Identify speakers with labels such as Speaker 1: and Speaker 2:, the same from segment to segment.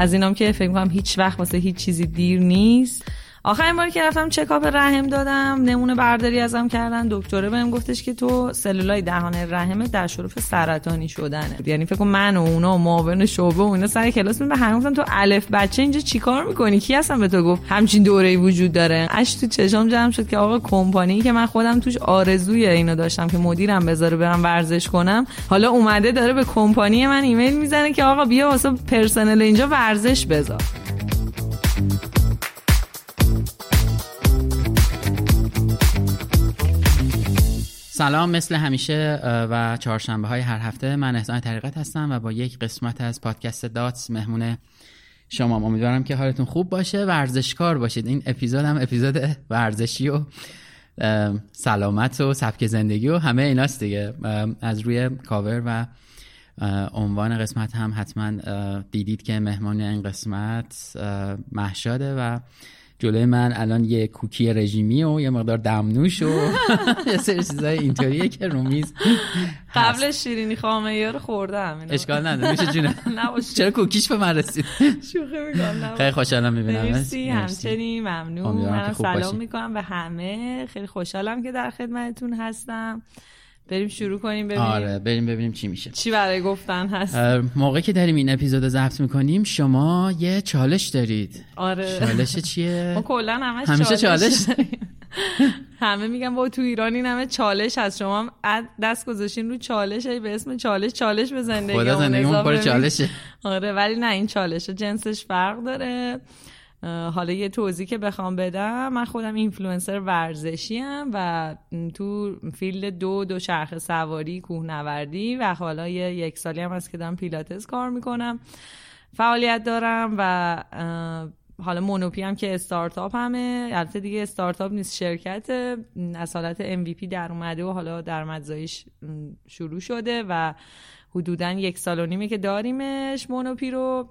Speaker 1: از اینام که فکر کنم هیچ وقت واسه هیچ چیزی دیر نیست. آخرین باری که رفتم چکاپ رحم دادم نمونه برداری ازم کردن. دکتره بهم گفتش که تو سلولای دهان رحم در شرف سرطانی شدنه. یعنی فکر من و اونا و معاون شعبه و اینا سر کلاس به همین گفتن تو الف بچه اینجا چیکار می‌کنی؟ کی اصلا به تو گفت؟ همچین دوره‌ای وجود داره. اش تو چشام جمع شد که آقا کمپانی که من خودم توش آرزوی اینو داشتم که مدیرم بذاره برم ورزش کنم. حالا اومده داره به کمپانی من ایمیل می‌زنه که آقا بیا واسه پرسنل اینجا ورزش بذار.
Speaker 2: سلام مثل همیشه و چهارشنبه های هر هفته من احسان طریقت هستم و با یک قسمت از پادکست داتس مهمون شما. امیدوارم که حالتون خوب باشه ورزشکار باشید. این اپیزود هم اپیزود ورزشی و سلامت و سبک زندگی و همه ایناست دیگه. از روی کاور و عنوان قسمت هم حتما دیدید که مهمان این قسمت محشاده و جلوی من الان یه کوکی رژیمی و یه مقدار دمنوش و یه سری چیزای اینطوریه که رو میز
Speaker 1: قبل شیرینی خامه رو خوردم.
Speaker 2: اشکال نداره. میشه جونه چرا کوکیش به من رسید؟
Speaker 1: شوخی می‌کنم.
Speaker 2: خیلی خوشحالم می‌بینم
Speaker 1: مرسی. همچنین ممنون. من سلام می‌کنم به همه. خیلی خوشحالم که در خدمتتون هستم. بریم شروع کنیم ببینیم.
Speaker 2: آره بریم ببینیم چی میشه.
Speaker 1: چی برای گفتن هست.
Speaker 2: موقعی که داریم این اپیزود ضبط می‌کنیم شما یه چالش دارید.
Speaker 1: آره.
Speaker 2: چالش چیه؟
Speaker 1: ما کلا همه
Speaker 2: همیشه چالش؟
Speaker 1: همه میگن بابا تو ایران این همه چالش هست. شما دست گذاشتین رو چالش به اسم چالش چالش به زندگی
Speaker 2: خدا زندگی پر چالشه.
Speaker 1: آره ولی نه این چالش جنسش فرق داره. حالا یه توضیح که بخوام بدم من خودم اینفلوئنسر ورزشی هم و تو field دو دوچرخه سواری کوهنوردی و حالا یه یک سالی هم هست که دارم پیلاتس کار می‌کنم. فعالیت دارم و حالا مونوپی هم که استارتاپ همه. البته دیگه استارتاپ نیست شرکت از حالت MVP در اومده و حالا درآمدزاییش شروع شده و حدودا یک سال و نیمه که داریمش مونوپی رو.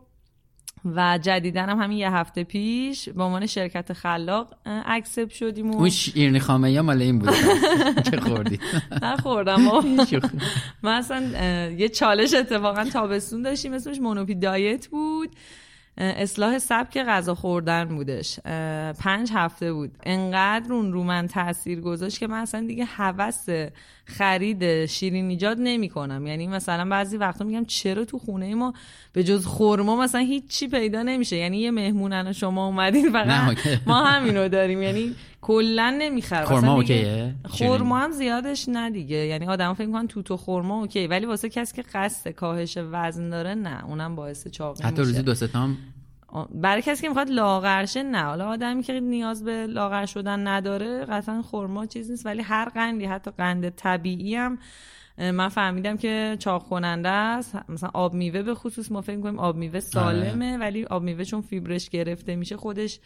Speaker 1: و جدیدن هم همین یه هفته پیش به عنوان شرکت خلاق اکسپ شدیم و
Speaker 2: اون شیرنی خامه یا مال این بود؟ که خوردی؟
Speaker 1: نخوردم من اصلا یه چالش اتفاقا تابستون داشتیم اسمش مونوپی دایت بود. اصلاح سبک غذا خوردن بودش. پنج هفته بود. انقدر اون رو من تاثیر گذاشت که من اصلا دیگه حوس خرید شیرین ایجاد نمی کنم یعنی مثلا بعضی وقتا میگم چرا تو خونه ما به جز خورما مثلا هیچی پیدا نمیشه. یعنی یه مهمونن شما اومدین فقط ما همینو داریم. یعنی کلا نمی‌خره
Speaker 2: خورما اوکیه؟
Speaker 1: خورما هم زیادش نه دیگه. یعنی آدم فکر می‌کنن تو تو خورما اوکی ولی واسه کسی که قصد کاهش وزن داره نه. اونم باعث چاقی
Speaker 2: حتی روزی دو تام
Speaker 1: برای کسی که می‌خواد لاغرشه نه. حالا آدمی که نیاز به لاغر شدن نداره قطعا خورما چیز نیست. ولی هر قندی حتی قند طبیعی هم من فهمیدم که چاق کننده است. مثلا آب میوه به خصوص ما فکر می‌کنیم آب میوه سالمه ولی آب میوه چون فیبرش گرفته میشه خودش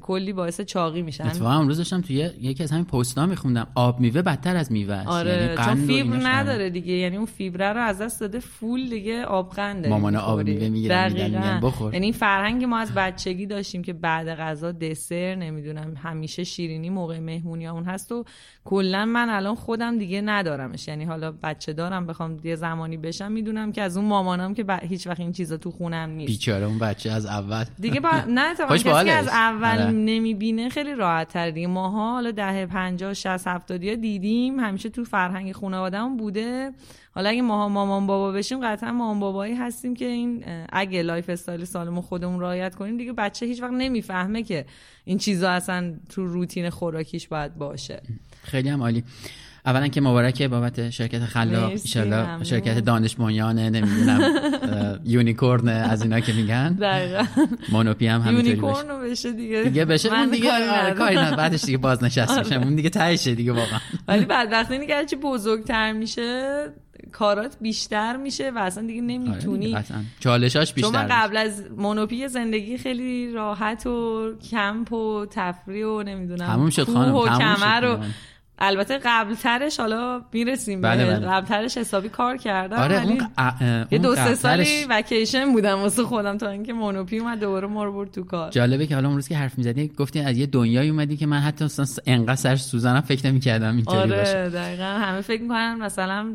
Speaker 1: کلی باعث چاقی میشن.
Speaker 2: اتفاقا امروز داشتم توی یکی از همین پست‌ها میخوندم. آب میوه بدتر از میوه است.
Speaker 1: آره یعنی چون فیبر نداره دیگه. یعنی اون فیبر رو از دست داده فول دیگه آب قنده
Speaker 2: مامان آب میوه می‌گیرن بخور.
Speaker 1: یعنی فرهنگ ما از بچگی داشتیم که بعد غذا دسر نمی‌دونم همیشه شیرینی موقع مهمونی اون هست و کلا من الان خودم دیگه ندارمش. یعنی حالا بچه دارم بخوام یه زمانی بشم می‌دونم که از اون مامانام که هیچ وقت این چیزا تو خونم نیست.
Speaker 2: بیچاره اون بچه از اول.
Speaker 1: دیگه با... نه کسی از اول آره. نمی‌بینه. خیلی راحت تر دیگه. ماها حالا دهه 50 60 70 ها دیدیم. همیشه تو فرهنگ خانواده‌مون بوده. حالا اگه ماها مامان بابا بشیم قطعا مامان بابایی هستیم که این اگه lifestyle سالم خودمون رعایت کنیم دیگه بچه هیچ وقت نمی‌فهمه که این چیزا اصلا تو روتین خوراکیش باید باشه.
Speaker 2: خیلی هم عالی. اولا که مبارکه بابت شرکت خلاق ان شرکت دانش بنیان نمی‌دونم unicorn از اینا که میگن.
Speaker 1: دقیقاً.
Speaker 2: مونوپی هم همینطوری
Speaker 1: یونیکورن بشه دیگه.
Speaker 2: دیگه بشه اون دیگه کاری نه بعدش دیگه بازنشسته میشه اون دیگه تهشه دیگه واقعا.
Speaker 1: ولی بعد وقتی دیگه هرچی بزرگتر میشه کارات بیشتر میشه و اصلا دیگه نمی‌تونی.
Speaker 2: آره چالشاش بیشتر
Speaker 1: چون قبل از مونوپی زندگی خیلی راحت و کمپ و تفریح و نمی‌دونم
Speaker 2: تموم شد خانم
Speaker 1: و کمر و البته قبل ترش حالا می‌رسیم
Speaker 2: بله بله.
Speaker 1: قبل ترش حسابی کار کردم
Speaker 2: آره
Speaker 1: ولی
Speaker 2: اون
Speaker 1: یه دو سه سالی وکیشن بودم واسه خودم تا اینکه مونوپی اومد دوباره ما رو برد تو کار.
Speaker 2: جالبه که حالا اون روز که حرف می‌زدی گفتی از یه دنیایی اومدی که من حتی انقدر سرش سوزنم فکر نمی‌کردم اینطوری
Speaker 1: آره
Speaker 2: باشه.
Speaker 1: دقیقاً. همه فکر می‌کنن مثلا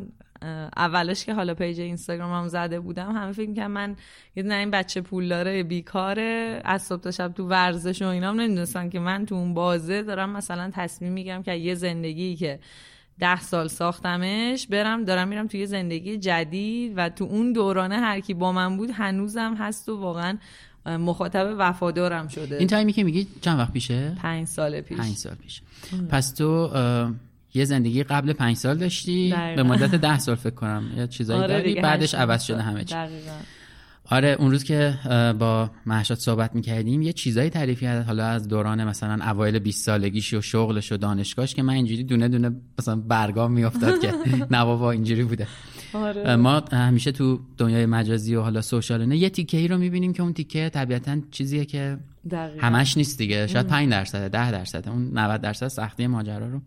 Speaker 1: اولش که حالا page اینستاگرامم زده بودم همه فکر می‌کنن من یه نه این بچه پول داره بیکاره از صبح تا شب تو ورزش و اینام نمی‌دونستن که من تو اون بازه دارم مثلا تصمیم میگیرم که یه زندگی که ده سال ساختمش برم دارم میرم توی زندگی جدید و تو اون دورانه هر کی با من بود هنوزم هست و واقعا مخاطب وفادارم شده.
Speaker 2: این تایمی که میگی چند وقت پیشه؟
Speaker 1: پنج سال پیش.
Speaker 2: پنج سال پیش پس تو یه زندگی قبل پنج سال داشتی به مدت ده سال فکر کنم. یه چیزایی آره داری؟ بعدش عوض شده همه چی. آره اون روز که با محشاد صحبت می‌کردیم یه چیزایی تعریف کرد. حالا از دوران مثلا اوایل 20 سالگیش و شغلش و دانشگاهش که من اینجوری دونه دونه مثلا برگام میافتاد که نوابا اینجوری بوده. آره. ما همیشه تو دنیای مجازی و حالا سوشال نه یه تیکه ای رو می‌بینیم که اون تیکه طبیعتا چیزیه که دقیقا. همش نیست دیگه. شاید 5 درصد 10 درصد اون 90 درصد سختی ماجرا رو.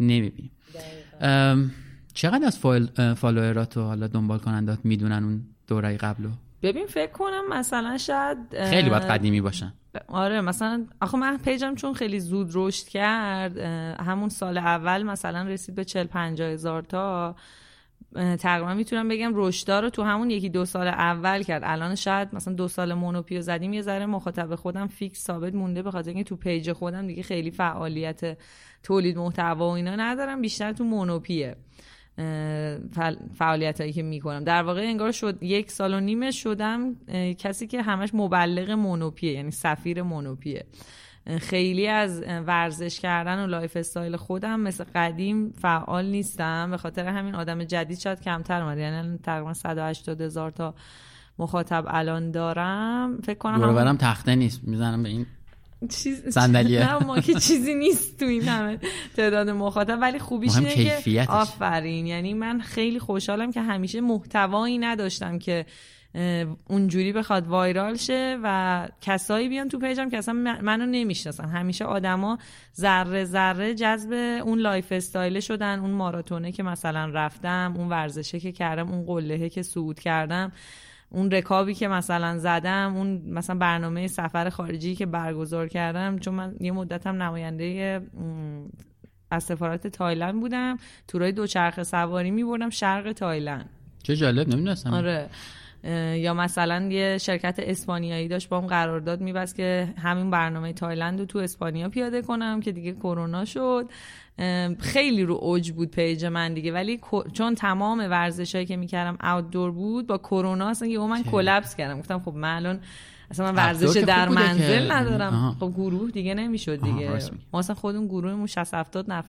Speaker 2: نمی‌بینیم چقدر از follower ات و حالا دنبال کنندات می‌دونن اون دوره قبلو؟
Speaker 1: ببین فکر کنم مثلا شاید
Speaker 2: خیلی باید قدیمی باشن.
Speaker 1: آره مثلا آخه من page م چون خیلی زود رشد کرد همون سال اول مثلا رسید به 40 50 هزار تا. تقریبا می‌تونم بگم رشدا رو تو همون یکی دو سال اول کرد. الان شاید مثلا دو سال مونوپیو زدیم یه ذره مخاطب خودم fix ثابت مونده به خاطر اینکه تو page خودم دیگه خیلی فعالیت تولید محتوا و اینا ندارم بیشتر تو مونوپیه فعالیت هایی که می‌کنم. در واقع انگار شد یک سال و نیمه شدم کسی که همش مبلغ مونوپیه یعنی سفیر مونوپیه خیلی از ورزش کردن و lifestyle خودم مثل قدیم فعال نیستم. به خاطر همین آدم جدید شاید کمتر اومد یعنی تقریبا 180 هزار تا مخاطب الان دارم. فکر کنم
Speaker 2: هم... تخته نیست. می‌زنم به این
Speaker 1: چیز صندلیه نه ما که چیزی نیست تو این همه تعداد مخاطب. ولی خوبیش اینه که آفرین. یعنی من خیلی خوشحالم که همیشه محتوایی نداشتم که اونجوری بخواد viral شه و کسایی بیان تو page م که اصلا منو نمی‌شناسن. همیشه آدما ذره ذره جذب اون lifestyle شدن اون ماراتونه که مثلا رفتم اون ورزشه که کردم اون قلهه که صعود کردم اون رکابی که مثلا زدم اون مثلا برنامه سفر خارجی که برگزار کردم. چون من یه مدتم نماینده از سفارت تایلند بودم. تورای دوچرخه سواری می شرق تایلند.
Speaker 2: چه جالب نمی‌دونستم.
Speaker 1: آره. یا مثلا یه شرکت اسپانیایی داشت با اون قرارداد میبست که همین برنامه تایلند رو تو اسپانیا پیاده کنم که دیگه کرونا شد. خیلی رو اوج بود page من دیگه. ولی چون تمام ورزشایی که می‌کردم آوتدور بود با کرونا اصلا یهو من کلپس کردم. گفتم خب من الان اصلا من ورزش در منزل ندارم. خب گروه دیگه نمی‌شد دیگه. ما اصلا خودمون گروهمون 60 70 نفر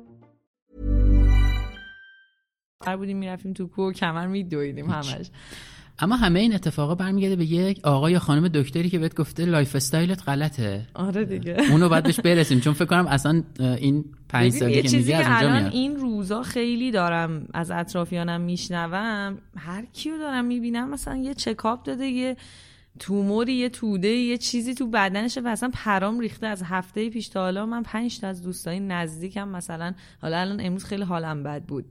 Speaker 1: بودیم می‌رفتیم تو کوه کمر میدویدیم همش.
Speaker 2: اما همه این اتفاقا برمیگرده به یک آقا یا خانم دکتری که بهت گفته lifestyle ت غلطه.
Speaker 1: آره دیگه.
Speaker 2: اونو بعد بهش برسیم چون فکر کنم اصلا این پنج سالی که میگی از اونجا میاد.
Speaker 1: این روزا خیلی دارم از اطرافیانم میشنوم هر کیو دارم می‌بینم مثلا یه checkup داده یه توموری یه توده یه چیزی تو بدنشه و اصلا پرام ریخته. از هفته پیش تا حالا من پنج تا از دوستای نزدیکم مثلا حالا الان امروز خیلی حالم بد بود.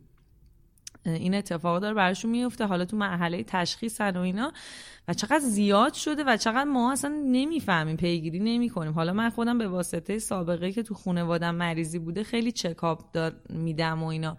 Speaker 1: این اتفاق داره براشون میفته. حالا تو مرحله تشخیص و اینا. و چقدر زیاد شده و چقدر ما اصلا نمی‌فهمیم پیگیری نمی کنیم حالا من خودم به واسطه سابقه که تو خانوادم مریضی بوده خیلی چکاپ میدم و اینا.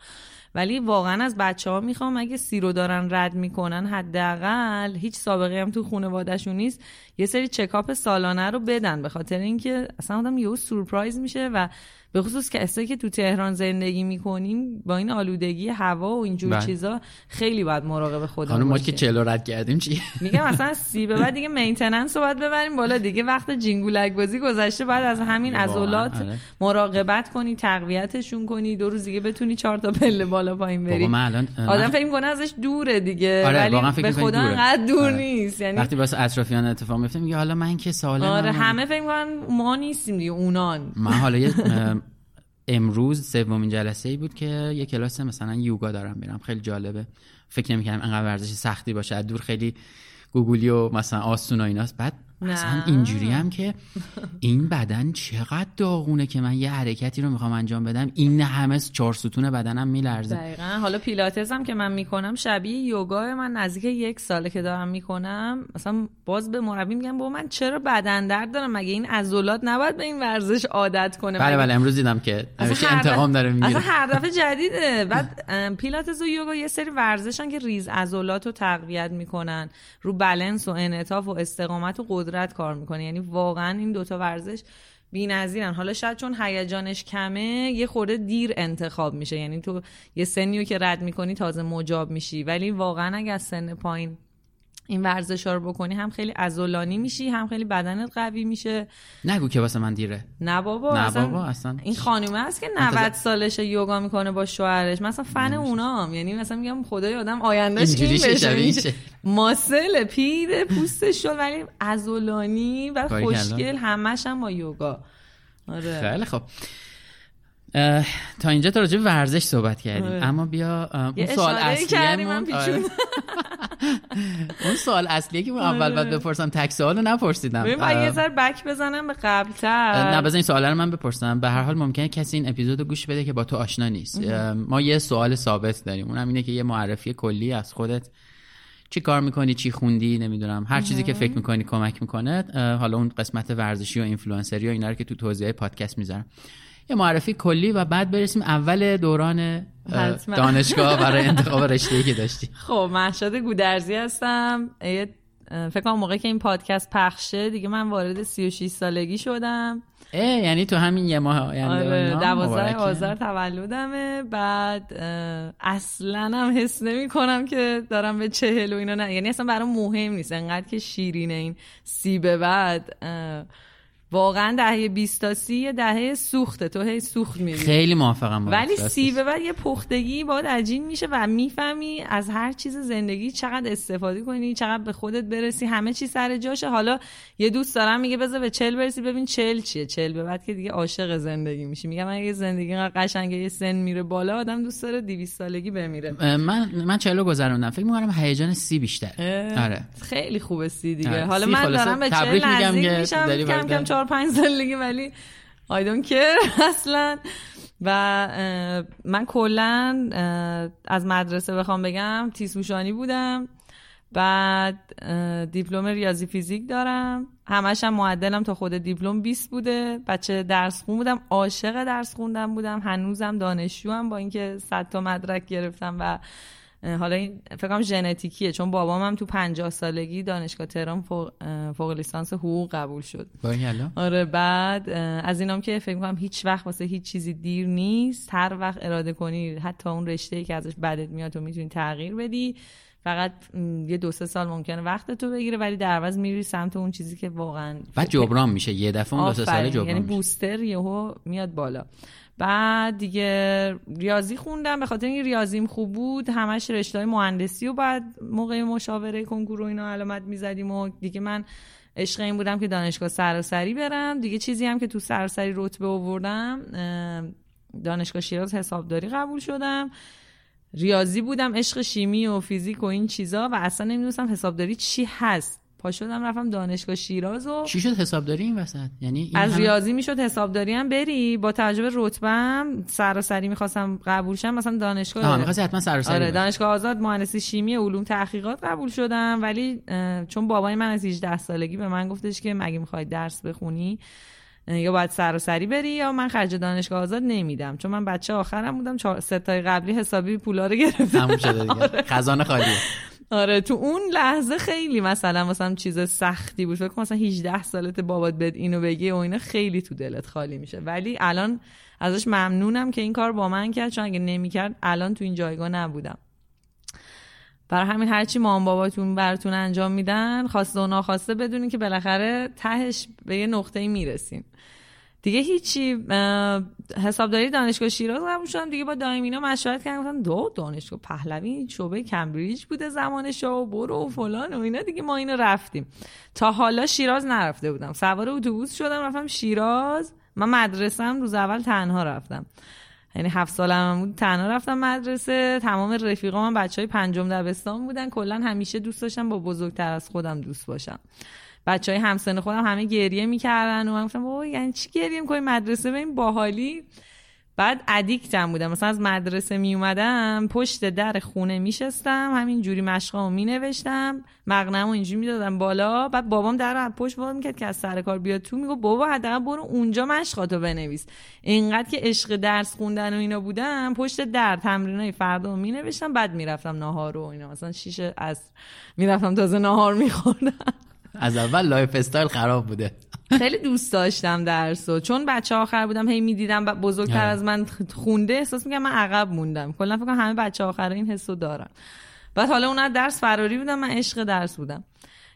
Speaker 1: ولی واقعا از بچه ها می‌خوام اگه سی رو دارن رد می‌کنن حداقل هیچ سابقه هم تو خانوادهشون نیست یه سری چکاپ سالانه رو بدن. به خاطر اینکه اصلا آدم یهو سورپرایز میشه و به خصوص کسایی که تو تهران زندگی می‌کنیم با این آلودگی هوا و اینجور بله. چیزا خیلی باید مراقب خودمون
Speaker 2: خانم ما که چلو رد کردیم چی؟
Speaker 1: میگم مثلا سی به بعد دیگه maintenance رو باید ببریم بالا. دیگه وقت جینگولک بازی گذشته بعد از همین عضلات آره. مراقبت کنی تقویتشون کنی. دو روز دیگه بتونی چهار تا پله بالا پایین بری. آدم فکر کنه ازش دوره دیگه.
Speaker 2: آره ولی
Speaker 1: به خدا انقدر دور آره. نیست.
Speaker 2: یعنی وقتی واسه اطرافیان اتفاق میفته میگه حالا من که سالم
Speaker 1: آره همه فکر می‌کنن ما نیستیم دیگه اونان.
Speaker 2: من حالا امروز سومین جلسه ای بود که یه کلاس مثلا یوگا دارم میرم. خیلی جالبه. فکر نمی‌کردم انقدر ورزش سختی باشه. دور خیلی گوگلی و مثلا آسون و ایناست. بعد اصلا اینجوری هم که این بدن چقدر داغونه که من یه حرکتی رو می‌خوام انجام بدم. این همه چهار ستون بدنم میلرزه.
Speaker 1: دقیقا. حالا پیلاتز هم که من می‌کنم شبیه یوگا من نزدیک یک ساله که دارم می‌کنم. مثلا باز به مربی میگم با من چرا بدن درد دارم؟ مگه این عضلات نباید به این ورزش عادت کنه؟
Speaker 2: بله بله. امروز دیدم که همیشه انتقام داره می‌گیره.
Speaker 1: اصلا هر دفعه جدیده. بعد پیلاتز و یوگا یه سری ورزشن که ریز عضلات رو تقویت می‌کنن. رو بالانس و انعطاف و استقامت و قدرت کار می‌کنه یعنی واقعا این دوتا ورزش بی‌نظیرن. حالا شاید چون هیجانش کمه یه خورده دیر انتخاب میشه. یعنی تو یه سنیو که رد می‌کنی تازه مجاب میشی. ولی واقعا اگه از سن پایین این ورزش رو بکنی هم خیلی ازولانی میشی هم خیلی بدنت قوی میشه.
Speaker 2: نگو که واسه من دیره.
Speaker 1: نه بابا,
Speaker 2: نه
Speaker 1: اصلا
Speaker 2: بابا اصلا
Speaker 1: این خانومه هست که 90 سالشه یوگا می‌کنه با شوهرش. مثلا فن اونام. یعنی مثلا میگم خدای آدم آیندهش این بشه ماسل پیر پوستش شد ولی ازولانی و خوشگل همش هم با یوگا.
Speaker 2: آره. خیلی خب تا اینجا تا راجع ورزش صحبت کردیم. آره. اما بیا اون سوال اصلی آره. اون سوال اصلیه که اول بعد آره. بپرسم تک سوال رو نپرسیدم
Speaker 1: من یه ذره back بزنم به قبل
Speaker 2: تر نه بزن این سوال رو من بپرسم. به هر حال ممکنه کسی این اپیزود رو گوش بده که با تو آشنا نیست. ما یه سوال ثابت داریم. اونم اینه که یه معرفی کلی از خودت. چی کار می‌کنی؟ چی خوندی؟ نمی‌دونم. هر چیزی که فکر می‌کنی کمک می‌کنه. حالا اون قسمت ورزشی و اینفلوئنسری و اینا رو که تو توضیح پادکست می‌ذارم. یه معرفی کلی و بعد برسیم اول دوران دانشگاه برای انتخاب رشته که داشتی.
Speaker 1: خب محشد گودرزی هستم. فکر کنم موقع که این پادکست پخشه دیگه من وارد 36 سالگی شدم.
Speaker 2: اه یعنی تو همین یه ماه
Speaker 1: یعنی آره دوازده آذر تولدمه. بعد اصلا هم حس نمی کنم که دارم به چهل و اینا نه. یعنی اصلا برام مهم نیست. انقدر که شیرینه این سی به بعد واقعا دهه 20 تا 30 دهه سوخته. تو هی سوخت میری
Speaker 2: خیلی موافقم
Speaker 1: ولی سی به بعد یه پختگی باید عجین میشه و می‌فهمی از هر چیز زندگی چقدر استفاده کنی چقدر به خودت برسی. همه چی سر جاشه. حالا یه دوست دارم میگه بذار به چل برسی ببین چل چیه. چل به بعد که دیگه عاشق زندگی میشی. میگم اگه زندگی قشنگه یه سن میره بالا آدم دوست داره 200 سالگی بمیره.
Speaker 2: من من چلو گذروندم. فکر می‌کنم هیجان سی بیشتر آره.
Speaker 1: خیلی خوبه سی دیگه. آره. حالا من دارم به چل نزدیک میشم. کم کم چهار پنج سالگی ولی I don't care اصلا. و من کلا از مدرسه بخوام بگم تیسوشانی بودم. بعد دیپلم ریاضی فیزیک دارم. همش هم معدلم تا خود دیپلم 20 بوده. بچه درس خون بودم. عاشق درس خوندم بودم. هنوزم دانشجو هم با اینکه 100 تا مدرک گرفتم و حالا این فکر کنم ژنتیکیه چون بابام هم تو 50 سالگی دانشگاه تهران فوق, فوق لیسانس حقوق قبول شد. آره بعد از اینام که فکر کنم هیچ وقت واسه هیچ چیزی دیر نیست. هر وقت اراده کنی حتی اون رشته که ازش بدت میاد تو می‌تونی تغییر بدی. فقط یه دو سه سال ممکنه وقت تو بگیره ولی در عوض میری سمت اون چیزی که واقعا
Speaker 2: بعد جبران میشه. یه دفعه اون دو سه سال جبران
Speaker 1: یعنی بوستر یهو میاد بالا. بعد دیگه ریاضی خوندم. به خاطر اینکه ریاضیم خوب بود همش رشته های مهندسی و بعد موقع مشاوره کنکور و اینا علامت می‌زدیم و دیگه من عشق این بودم که دانشگاه سراسری برم. دیگه چیزی هم که تو سراسری رتبه آوردم دانشگاه شیراز حسابداری قبول شدم. ریاضی بودم عشق شیمی و فیزیک و این چیزا و اصلا نمی‌دونستم حسابداری چی هست. پا شدم رفتم دانشگاه شیراز و
Speaker 2: چی شد حسابداری این وسط؟ یعنی این
Speaker 1: از
Speaker 2: همه-
Speaker 1: ریاضی می‌شد حسابداری هم بری. با توجه به رتبم سراسری می‌خواستم قبول شم. مثلا دانشگاه
Speaker 2: آها می‌خواستی حتما سراسری
Speaker 1: آره. دانشگاه آزاد مهندسی شیمی علوم تحقیقات قبول شدم. ولی چون بابای من از 18 سالگی به من گفتش که مگه می‌خوای درس بخونی یا باید سراسری بری یا من خرج دانشگاه آزاد نمیدم. چون من بچه آخرم بودم چهار ستای قبلی حسابی پولا رو گرفتم
Speaker 2: تموم شده دیگه. خزانه خالیه.
Speaker 1: آره تو اون لحظه خیلی مثلا مثلا چیز سختی بود. فکر مثلا 18 سالت بابات بد اینو بگی و اینا خیلی تو دلت خالی میشه. ولی الان ازش ممنونم که این کار با من کرد چون اگه نمی‌کرد الان تو این جایگاه نبودم. برای همین هرچی مام باباتون براتون انجام میدن خواسته و ناخواسته بدونین که بالاخره تهش به یه نقطه می‌رسین. دیگه هیچی حسابداری دانشگاه شیراز قبول شدم. دیگه با دائمینا مشورت کردم. گفتم دو دانشگاه پهلوی شعبه کمبریج بوده زمانش و برو و فلان و اینا. دیگه ما اینو رفتیم. تا حالا شیراز نرفته بودم. سوار اتوبوس شدم رفتم شیراز. من مدرسم روز اول تنها رفتم. یعنی هفت سالم هم بود تنها رفتم مدرسه. تمام رفیقام بچه های پنجم دبستان بودن. کلا همیشه دوست داشتم با بزرگتر از خودم دوست باشم. بچه های همسن خودم همه گریه می‌کردن و من گفتم بابا یعنی چی گریه می‌کنی؟ مدرسه به این باحالی. بعد ادیکتم بودم. مثلا از مدرسه می اومدم پشت در خونه میشستم همین جوری مشقامو می نوشتم مغنمو اینجوری می‌دادم بالا. بعد بابام در پشت وا می‌کرد که از سر کار بیاد تو. میگو بابا حداقل برو اونجا مشقاتو بنویس. اینقدر که عشق درس خوندن و اینا بودم پشت در تمرینای فردا می نوشتم بعد می‌رفتم ناهار و اینا. مثلا شیش عصر می‌رفتم تازه ناهار میخوردم.
Speaker 2: از اول lifestyle خراب بوده.
Speaker 1: خیلی دوست داشتم درسو چون بچه آخر بودم هی می‌دیدم بزرگتر. از من خونده احساس می‌کنم من عقب موندم. کلا فکر کنم همه بچه آخر این حسو دارن. بعد حالا اون از درس فراری بودم من عشق درس بودم.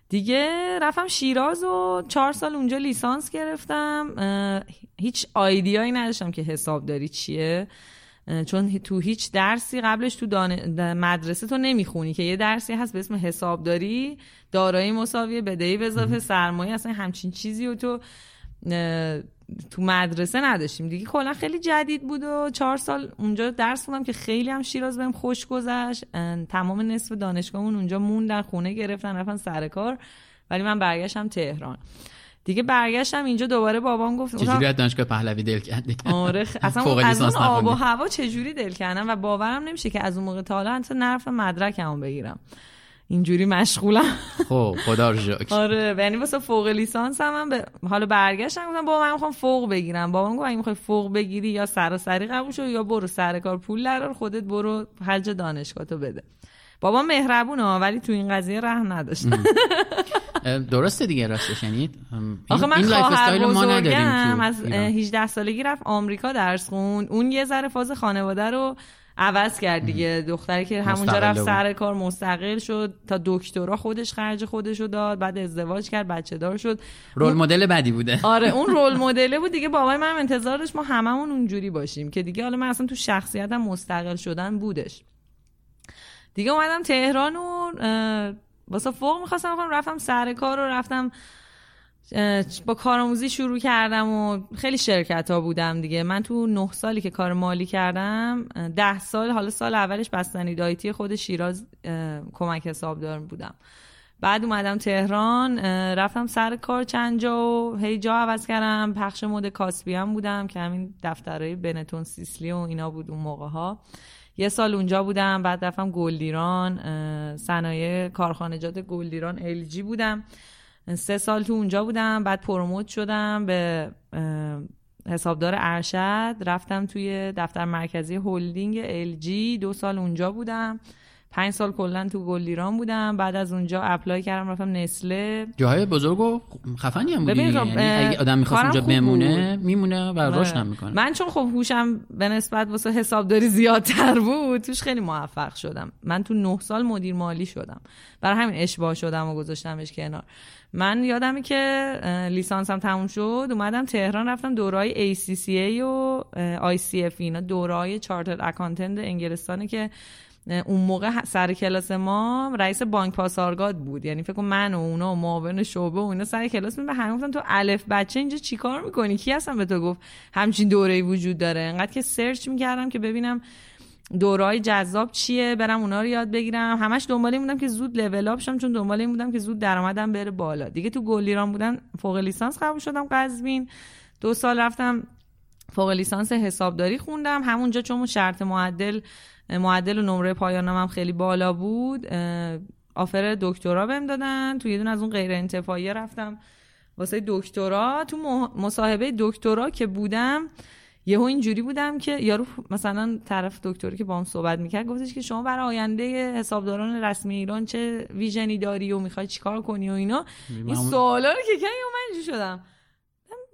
Speaker 1: دیگه رفتم شیراز و چهار سال اونجا لیسانس گرفتم. هیچ آیدیایی نداشتم که حسابداری چیه. چون تو هیچ درسی قبلش تو دان... مدرسه تو نمی‌خونی که یه درسی هست به اسم حسابداری دارایی مساویه بدهی به اضافه سرمایه اصلا همچین چیزی و تو تو مدرسه نداشتیم. دیگه کلا خیلی جدید بود و چهار سال اونجا درس خوندم که خیلی هم شیراز بهم خوش گذشت. تمام نصف دانشگاهمون اونجا موندن خونه گرفتن رفتن سر کار. ولی من برگشتم تهران. دیگه برگشتم اینجا دوباره بابام گفت
Speaker 2: چجوری از دانشگاه پهلوی دل کردی؟
Speaker 1: آره خ- اصلا
Speaker 2: فوق
Speaker 1: از اون آب و. هوا چجوری دل کردم؟ و باورم نمیشه که از اون موقع تا حالا حتی نرفتم مدرکمو بگیرم. اینجوری مشغولم.
Speaker 2: خب خدا رو شکر.
Speaker 1: آره یعنی واسه فوق لیسانس هم, من به حالا برگشتم گفتم بابا من می‌خوام فوق بگیرم. بابام گفت اگه می‌خوای فوق بگیری یا سراسری قبول شو یا برو سر کار. پول درار خودت برو خرج دانشگاهتو بده. بابا مهربونه ولی تو این قضیه رحم نداشت.
Speaker 2: درسته دیگه راستش یعنی
Speaker 1: آخه من
Speaker 2: این life
Speaker 1: خواهر
Speaker 2: استایل رو ما نداریم
Speaker 1: بزرگم از اه،
Speaker 2: ایران.
Speaker 1: 18 سالگی رفت آمریکا درس خوند. اون یه ذره فاز خانواده رو عوض کرد دیگه. دختری که همونجا رفت. سر کار مستقل شد تا دکترا خودش خرج خودش رو داد بعد ازدواج کرد بچه دار شد.
Speaker 2: role model بدی بوده.
Speaker 1: آره اون role مدله بود دیگه. بابای من هم انتظار داشت ما هممون اونجوری باشیم که دیگه حالا من اصلا تو شخصیتم مستقل شدن بودش. دیگه اومدم تهران و واسه فوق می‌خواستم کنم رفتم سر کار و رفتم با کارآموزی شروع کردم و خیلی شرکت ها بودم دیگه. من تو نه سالی که کار مالی کردم ده سال حالا سال اولش بستنی دایتی خود شیراز کمک حسابدار بودم. بعد اومدم تهران رفتم سر کار چند جا و هی جا عوض کردم. پخش مد کاسبی بودم که همین دفترهای بنتون سیسلی و اینا بود اون موقع ها یه سال اونجا بودم بعد رفتم گلدیران صنایع کارخانجات گلدیران ال جی بودم. سه سال تو اونجا بودم بعد promote شدم به حسابدار ارشد. رفتم توی دفتر مرکزی هلدینگ ال جی دو سال اونجا بودم. پنج سال کلا تو گلدیران بودم. بعد از اونجا apply کردم رفتم نستله.
Speaker 2: جاهای بزرگ و خفنی هم بودی.
Speaker 1: خب،
Speaker 2: یعنی اگه آدم می‌خواست اونجا بمونه میمونه و رشد هم می‌کنه.
Speaker 1: من چون خب هوشم به نسبت واسه حسابداری زیادتر بود توش خیلی موفق شدم. من تو نه سال مدیر مالی شدم. برای همین اشباه شدم و گذاشتمش کنار. من یادمی که لیسانسم تموم شد اومدم تهران رفتم دورای ACCA و ICF اینا دورای چارتر اکانتنت انگلستانه که اون موقع سر کلاس ما رئیس بانک پاسارگاد بود. یعنی فکر کن من و اونا و معاون شعبه و اینا سر کلاس می به همه گفتن تو الف بچه اینجا چیکار می‌کنی؟ کی اصلا به تو گفت؟ همچین دوره وجود داره. انقدر که سرچ می‌کردم که ببینم دورای جذاب چیه برم اونا رو یاد بگیرم. همش دنبال این بودم که زود لول اپ شم چون دنبال این بودم که زود درآمدم بره بالا. دیگه تو گلیران بودن فوق لیسانس قبول شدم قزوین. دو سال رفتم فوق لیسانس حسابداری خوندم. همونجا چون شرط معدل معدل و نمره پایانم خیلی بالا بود. آفر دکترا بهم دادن. تو یه دونه از اون غیر انتفاعی رفتم واسه دکترا. تو مصاحبه دکترا که بودم یهو اینجوری بودم که یارو مثلا طرف دکتری که با هم صحبت می‌کرد گفتش که شما برای آینده حسابداران رسمی ایران چه ویژنی داری و می‌خوای چیکار کنی و اینا؟ این سوالا رو که کنی من شدم.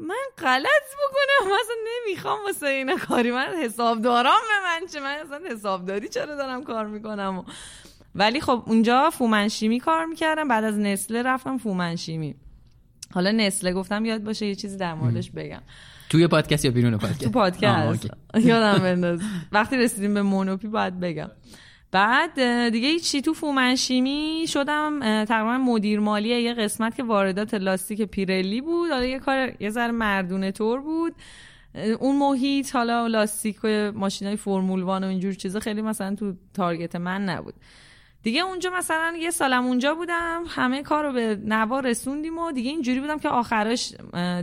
Speaker 1: من غلط بکنم مثلا نمی‌خوام واسه اینا کاری. من حسابداران به من چه؟ من اصلا حسابداری چرا دارم کار می‌کنم؟ ولی خب اونجا فومنشیمی کار می‌کردم بعد از نسله رفتم فومنشیمی. حالا نسله گفتم یاد باشه یه چیزی در موردش بگم.
Speaker 2: توی پادکست یا بیرون پادکست؟
Speaker 1: تو پادکست. یادم بنداز. وقتی رسیدیم به مونوپی باید بگم. بعد دیگه چی تو فومنشیمی شدم تقریبا مدیر مالی یه قسمت که واردات لاستیک پیرلی بود. حالا یه کار یه ذره مردونه طور بود. اون محیط حالا لاستیک و ماشینای فرمول وان و اینجور چیزا خیلی مثلا تو تارگت من نبود. دیگه اونجا مثلا یه سالم اونجا بودم همه کار رو به نوا رسوندیم و دیگه اینجوری بودم که آخرش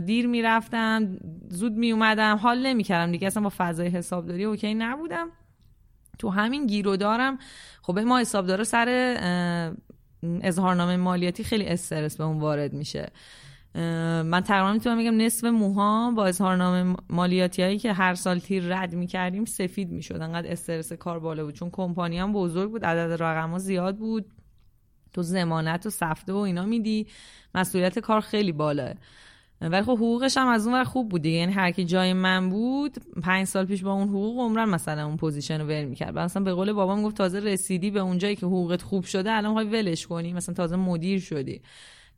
Speaker 1: دیر می‌رفتم زود میومدم حال نمی‌کردم دیگه اصلا با فضای حسابداری اوکی نبودم. تو همین گیرو دارم. خب ما حسابدارا سر اظهارنامه مالیاتی خیلی استرس به اون وارد میشه. من تقریبا می‌تونم بگم نصف موها با اظهارنامه مالیاتی هایی که هر سال تیر رد می‌کردیم سفید می‌شد. انقدر استرس کار بالا بود. چون کمپانی هم بزرگ بود عدد رقم ها زیاد بود. تو ضمانت و سفته و اینا میدی. مسئولیت کار خیلی بالاست ولی خب حقوقش هم از اون خوب بود دیگه. یعنی هر کی جای من بود پنج سال پیش با اون حقوق عمراً مثلا اون position رو ول می‌کرد. مثلا به قول بابام گفت تازه رسیدی به اون جایی که حقوقت خوب شده الان می‌خوای ولش کنی. مثلا تازه مدیر شدی.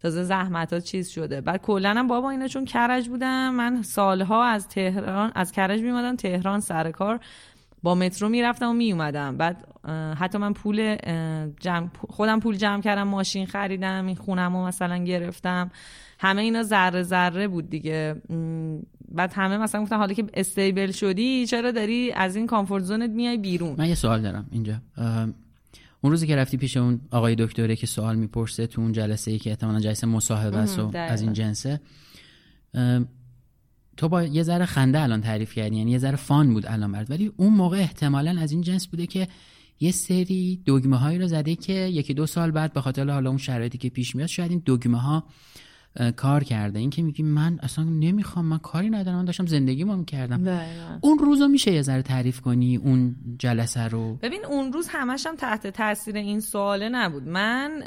Speaker 1: تازه زحمتات چیز شده. بعد کلا هم بابا اینا چون کرج بودم من سالها از تهران از کرج میومدم تهران سر کار. با مترو می‌رفتم و میومدم بعد حتی من پول جمع خودم پول جمع کردم ماشین خریدم این خونم رو مثلا گرفتم. همه اینا ذره ذره بود دیگه. بعد همه مثلا گفتن حالا که استیبل شدی چرا داری از این کامفورت زونت میای بیرون؟
Speaker 2: من یه سوال دارم اینجا. اون روزی که رفتی پیش اون آقای دکتره که سوال می‌پرسه تو اون جلسه ای که احتمالا جلسه مصاحبه است و از این جنسه تو با یه ذره خنده الان تعریف کردی یعنی یه ذره فان بود الان برد ولی اون موقع احتمالا از این جنس بوده که یه سری دگمه هایی رو زده که یکی دو سال بعد به خاطر حالا اون شرایطی که پیش میاد شاید این دگمه ها کار کرده. این که میگی من اصلا نمی‌خوام من کاری ندارم من داشتم زندگی ما می‌کردم. اون روزو میشه یه ذره تعریف کنی اون جلسه رو؟
Speaker 1: ببین اون روز همشم تحت تاثیر این سواله نبود. من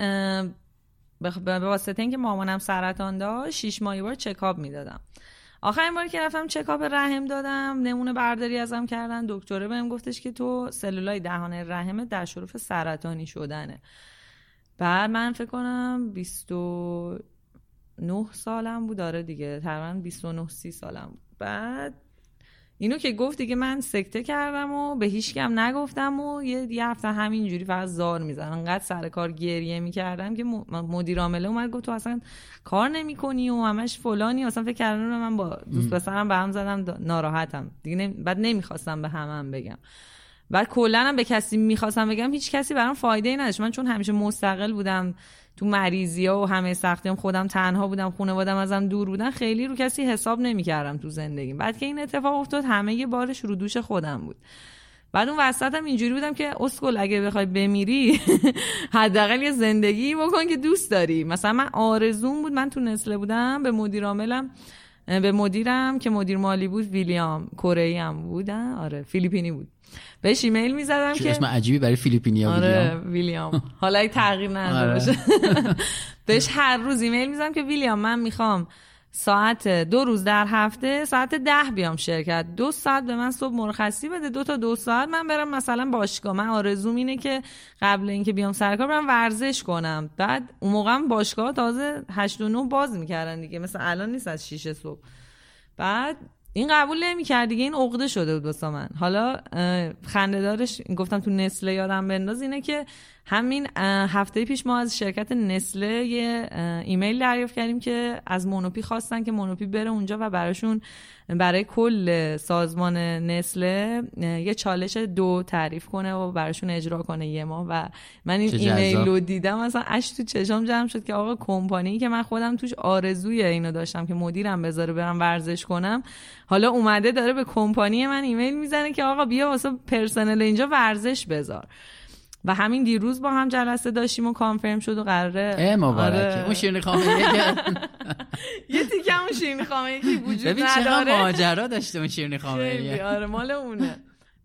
Speaker 1: به واسطه اینکه مامانم سرطان داشت شیش ماهی بار چکاب می‌دادم. آخرین باری که رفتم چکاپ رحم دادم نمونه برداری ازم کردن. دکتره بهم گفتش که تو سلولای دهان رحم در شرف سرطانی شدنه. بعد من فکر کنم 29 سالم بود. داره دیگه تقریبا 29 30 سالم بود. بعد اینو که گفت دیگه من سکته کردم و به هیچ کم نگفتم و یه, یه هفته همینجوری فقط زار می‌زنم انقدر سر کار گریه می‌کردم که مدیر عامله اومد گفت تو اصلا کار نمی‌کنی و همش فلانی. اصلا فکر کردم من با دوست پسرم به هم زدم ناراحتم. دیگه بعد نمی‌خواستم به همم هم بگم. بعد کلا هم به کسی می‌خواستم بگم هیچ کسی برام فایده ای نداشت. من چون همیشه مستقل بودم تو مریضی ها و همه سختی هم خودم تنها بودم خانوادم ازم دور بودن خیلی رو کسی حساب نمی‌کردم تو زندگیم بعد که این اتفاق افتاد همه یه بارش رو دوش خودم بود. بعد اون وسط هم اینجوری بودم که اسکل اگه بخوای بمیری حداقل یه زندگی بکن که دوست داری. مثلا من آرزوم بود من تو نسله بودم به مدیر عاملم به مدیرم که مدیر مالی بود ویلیام کره هم بودن آره فیلیپینی بود. بهش ایمیل می‌زدم که
Speaker 2: اسم عجیبی برای فیلیپینیا
Speaker 1: آره ویلیام. حالا ای تغییر نداده آره. باشه. بهش هر روز ایمیل می‌زدم که ویلیام من می‌خوام ساعت دو روز در هفته ساعت ده بیام شرکت. دو ساعت به من صبح مرخصی بده. دو تا دو ساعت من برم مثلا باشگاه. من آرزوم اینه که قبل اینکه بیام سرکار برم ورزش کنم. بعد اون موقع باشگاه تازه هشت و نه باز می‌کردن دیگه. مثل الان نیست از 6 صبح. بعد این قبول نمی‌کرد دیگه این عقده شده بود واسه من. حالا خنده دارش گفتم تو نسل یادم بنداز اینه که همین هفته پیش ما از شرکت نسله یه ایمیل دریافت کردیم که از مونوپی خواستن که مونوپی بره اونجا و براشون برای کل سازمان نسله یه چالش دو تعریف کنه و براشون اجرا کنه یه ما و من این ایمیل رو دیدم مثلا اش تو چشام جمع شد که آقا کمپانی که من خودم توش آرزوی اینو داشتم که مدیرم بذاره برم ورزش کنم. حالا اومده داره به کمپانی من ایمیل می‌زنه که آقا بیا واسه پرسنل اینجا ورزش بذار. و همین دیروز با هم جلسه داشتیم و کانفرم شد و قراره
Speaker 2: اه مبارکه. آره. اون شیرینی خامه
Speaker 1: یه تیکه اون شیرینی خامه یکی وجود
Speaker 2: ببین چقدر ماجرا داشته اون شیرینی خامه
Speaker 1: آره مال اونه.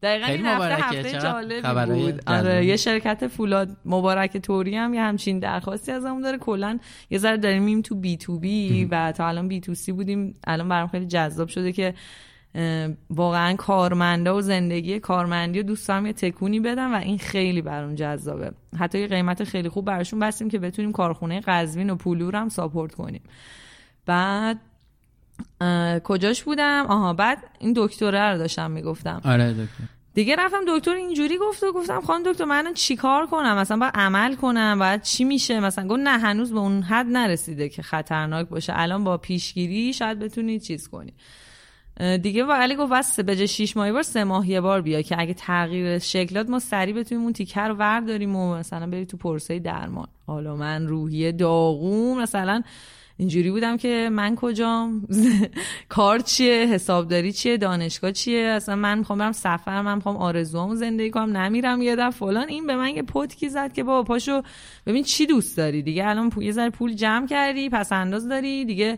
Speaker 1: دقیقا این هفته هفته جالبی بود. آره یه شرکت فولاد مبارک توری هم یه همچین درخواستی از همون داره. کلا یه ذره داریم میایم تو B2B و تا الان B2C بودیم. الان برام خیلی جذاب شده که واقعا کارمنده و زندگی کارمندی و دوست دارم یه تکونی بدم و این خیلی برام جذابه. حتی یه قیمت خیلی خوب براشون بستیم که بتونیم کارخونه قزوین و پولور هم ساپورت کنیم. بعد کجاش بودم؟ آها بعد این دکتره رو داشتم می‌گفتم.
Speaker 2: آره دکتر.
Speaker 1: دیگه رفتم دکتر اینجوری گفت و گفتم خانم دکتر من چیکار کنم؟ مثلا باید عمل کنم باید چی میشه؟ مثلا گفت نه هنوز به اون حد نرسیده که خطرناک باشه. الان با پیشگیری شاید بتونی چیز کنی. دیگه و علی گفت بس به جای 6 ماهی بار سه ماه یه بار بیا که اگه تغییر شکلات ما سریع بتونیم اون تیکه رو ورداریم و مثلا بری تو پرسه درمان. حالا من روحیه داغوم مثلا اینجوری بودم که من کجام؟ کار چیه؟ حسابداری چیه؟ دانشگاه چیه؟ اصلا من می‌خوام برم سفر من می‌خوام آرزوامو زندگی کنم نمیرم یه دفعه. فلان این به من یه پتکی زد که بابا پاشو ببین چی دوست داری؟ دیگه الان یه ذره پول جمع کردی پس انداز داری دیگه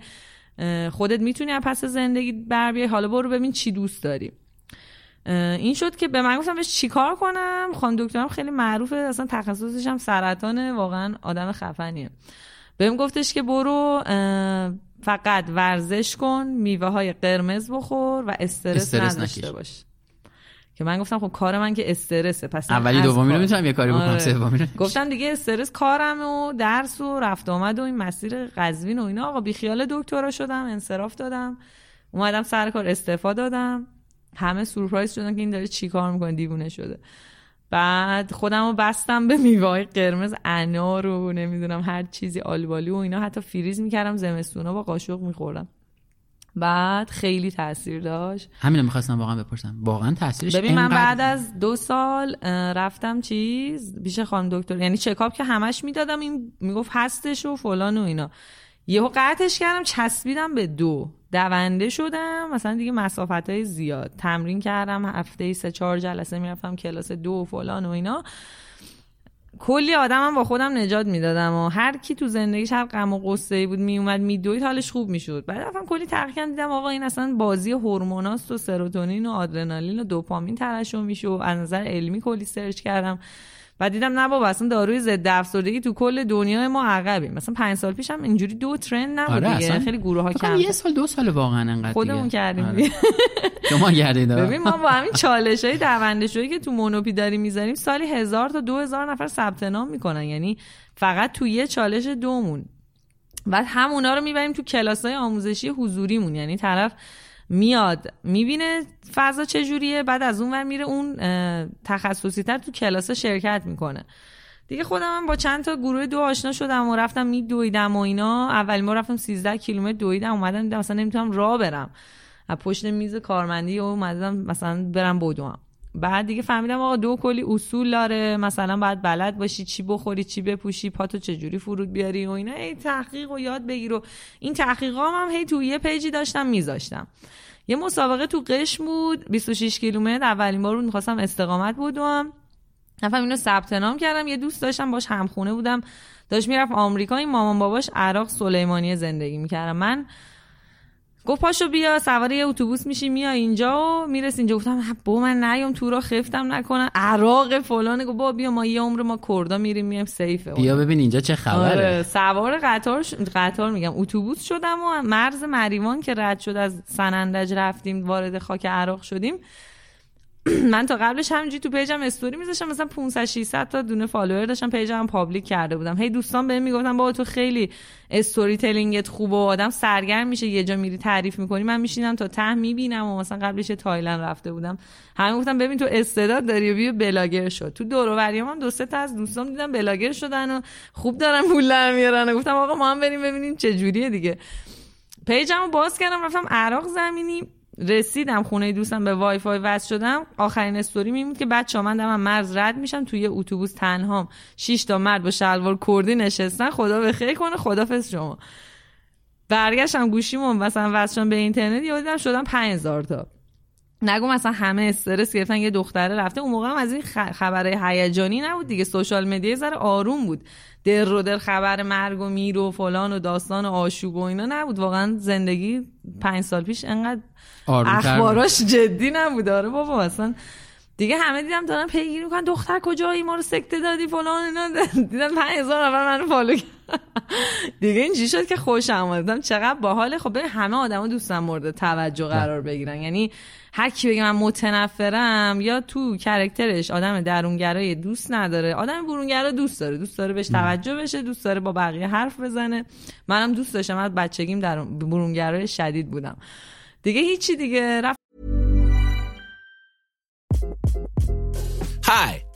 Speaker 1: خودت می‌تونی از پس زندگی بر بیای. حالا برو ببین چی دوست داری. این شد که به من گفتم بهش چیکار کنم؟ خانم دکترم خیلی معروفه. اصلا تخصصش هم سرطانه. واقعا آدم خفنیه. بهم گفتش که برو فقط ورزش کن میوه های قرمز بخور و استرس, استرس نداشته باش. که من گفتم خب کار من که استرسه پس
Speaker 2: اولی دومی رو می‌تونم یه کاری بکنم آره. سومی رو
Speaker 1: گفتم دیگه استرس کارم و درس و رفت آمد و این مسیر قزوین و اینا. آقا بی خیال دکترا شدم انصراف دادم. اومدم سر کار استعفا دادم. همه سورپرایز شدن که این داره چیکار می‌کنه دیوونه شده. بعد خودم رو بستم به میوه قرمز انار و نمی‌دونم هر چیزی آلبالی و اینا. حتی فریز می‌کردم زمستونا با قاشق میخوردم. بعد خیلی تاثیر داشت.
Speaker 2: همینو می‌خواستم واقعا بپرسم. واقعا تاثیرش
Speaker 1: ببین من بعد از دو سال رفتم چیز پیش خانم دکتر. یعنی چکاپ که همش می‌دادم این می‌گفت هستش و فلان و اینا. یهو قطعش کردم چسبیدم به دو. دونده شدم مثلا دیگه مسافت های زیاد. تمرین کردم هفته سه چهار جلسه می‌رفتم کلاس دو و فلان و اینا. کلی آدمم با خودم نجات می‌دادم و هر کی تو زندگیش هر غم و غصه ای بود میومد میدوید حالش خوب می‌شد. بعد رفتم کلی تحقیق دیدم آقا این اصلا بازی هورموناست و سروتونین و آدرنالین و دوپامین ترشح میشه و از نظر علمی کلی سرچ کردم. و دیدم نه بابا اصلا داروی ضد افسردگی تو کل دنیای ما عقبیم. مثلا پنج سال پیش هم اینجوری دو ترند نبود آره خیلی گروه ها کم
Speaker 2: یه سال دو سال واقعا انقدر
Speaker 1: خودمون کردیم
Speaker 2: آره. شما کردید
Speaker 1: ببین ما با همین چالش های دونده شویی که تو مونوپی داریم می‌ذاریم سالی هزار تا دو هزار نفر ثبت نام می‌کنن. یعنی فقط تو یه چالش دومون. بعد همونا رو می‌بریم تو کلاس های آموزشی حضوریمون. یعنی طرف میاد می‌بینه فضا چجوریه بعد از اون ور میره اون تخصصی تر تو کلاس شرکت می‌کنه. دیگه خودم هم با چند تا گروه دو آشنا شدم و رفتم میدویدم و اینا. اول ما رفتم 13 کیلومتر دویدم اومدم مثلا نمی‌تونم راه برم. از پشت میز کارمندی و اومدم مثلا برم بدوم بعد دیگه فهمیدم آقا دو کلی اصول داره. مثلا باید بلد باشی چی بخوری چی بپوشی پاتو چجوری فرود بیاری و اینا. ای تحقیق و یاد بگیر و این تحقیقام هم هی تو یه پیجی داشتم میذاشتم. یه مسابقه تو قشم بود 26 کیلومتر. اولین بار رو می‌خواستم استقامت بودم نفهم اینو ثبت نام کردم. یه دوست داشتم باش همخونه بودم. داشت می‌رفت آمریکا. این مامان باباش عراق سلیمانی زندگی می‌کردم من گفت پاشو بیا سوار یه اتوبوس میشی میای اینجا و میرسی اینجا. گفتم بابا من نیام تو راه خفتم نکنن عراق فلان. گفت بابا بیا ما یه عمر ما کُردا میریم میایم safe ه.
Speaker 2: بیا ببین اینجا چه خبره. آره
Speaker 1: سوار قطار ش... قطار میگم. اتوبوس شدم و مرز مریوان که رد شد از سنندج رفتیم وارد خاک عراق شدیم. من تا قبلش همینجوری تو page م استوری میذاشتم مثلا 500 600 تا دونه follower داشتم page م public کرده بودم. هی دوستان بهم می‌گفتن بابا تو خیلی storytelling ت خوبه و آدم سرگرم میشه یه جا میری تعریف می‌کنی. من میشینم تا ته می‌بینم و مثلا قبلش تایلند رفته بودم. همه گفتم ببین تو استعداد داری و بیا بلاگر شد تو دور و هم دو سه تا از دوستان دیدم بلاگر شدن و خوب دارن پول میارن گفتم آقا ما هم بریم ببینیم چه جوریه دیگه. page مو باز کردم رفتم عراق زمینی. رسیدم خونه دوستم به وای‌فای وصل شدم. آخرین استوری میمود که بچه‌ها من دارم مرز رد میشم توی اتوبوس تنهام. 6 تا مرد با شلوار کردی نشستن خدا به خیر کنه خدافظ شما. برگشتم گوشیمون مثلا وصل به اینترنت یادم شدم 5000 تا. نگو مثلا همه استرس گرفتن یه دختره رفته. اون موقع هم از این خبرهای هیجانی نبود دیگه سوشال مدیا ذره آروم بود. در رو در خبر مرگ و میر و فلان و داستان و آشوب و اینا نبود. واقعا زندگی پنج سال پیش انقدر اخباراش جدی نبود. آره بابا اصلا دیگه همه دیدم دارن پیگیری می‌کنن. دختر کجایی؟ ما رو سکته دادی فلان اینا. دیدن 5000 نفر منو فالو دیگه اینجوری شد که خوشم اومدم چقدر باحاله. خب همه آدما دوستن مورد توجه قرار بگیرن. یعنی هر کی بگه من متنفرم یا تو کرکترش آدم درونگرای دوست نداره. آدم برونگرا دوست داره. دوست داره بهش توجه بشه دوست داره با بقیه حرف بزنه. منم دوست داشتم. از بچگیم در برونگرای شدید بودم. دیگه هیچی دیگه. رفت
Speaker 3: Hi,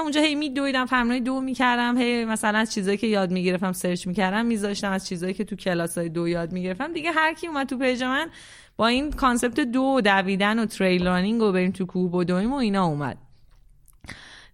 Speaker 1: اونجا هی می دویدم تمرین دو می‌کردم هی مثلا از چیزایی که یاد می‌گرفتم search می‌کردم میذاشتم از چیزایی که تو کلاس های دو یاد می‌گرفتم. دیگه هر کی اومد تو page من با این concept دو دویدن و trail running و بریم تو کوه بدویم و اینا اومد.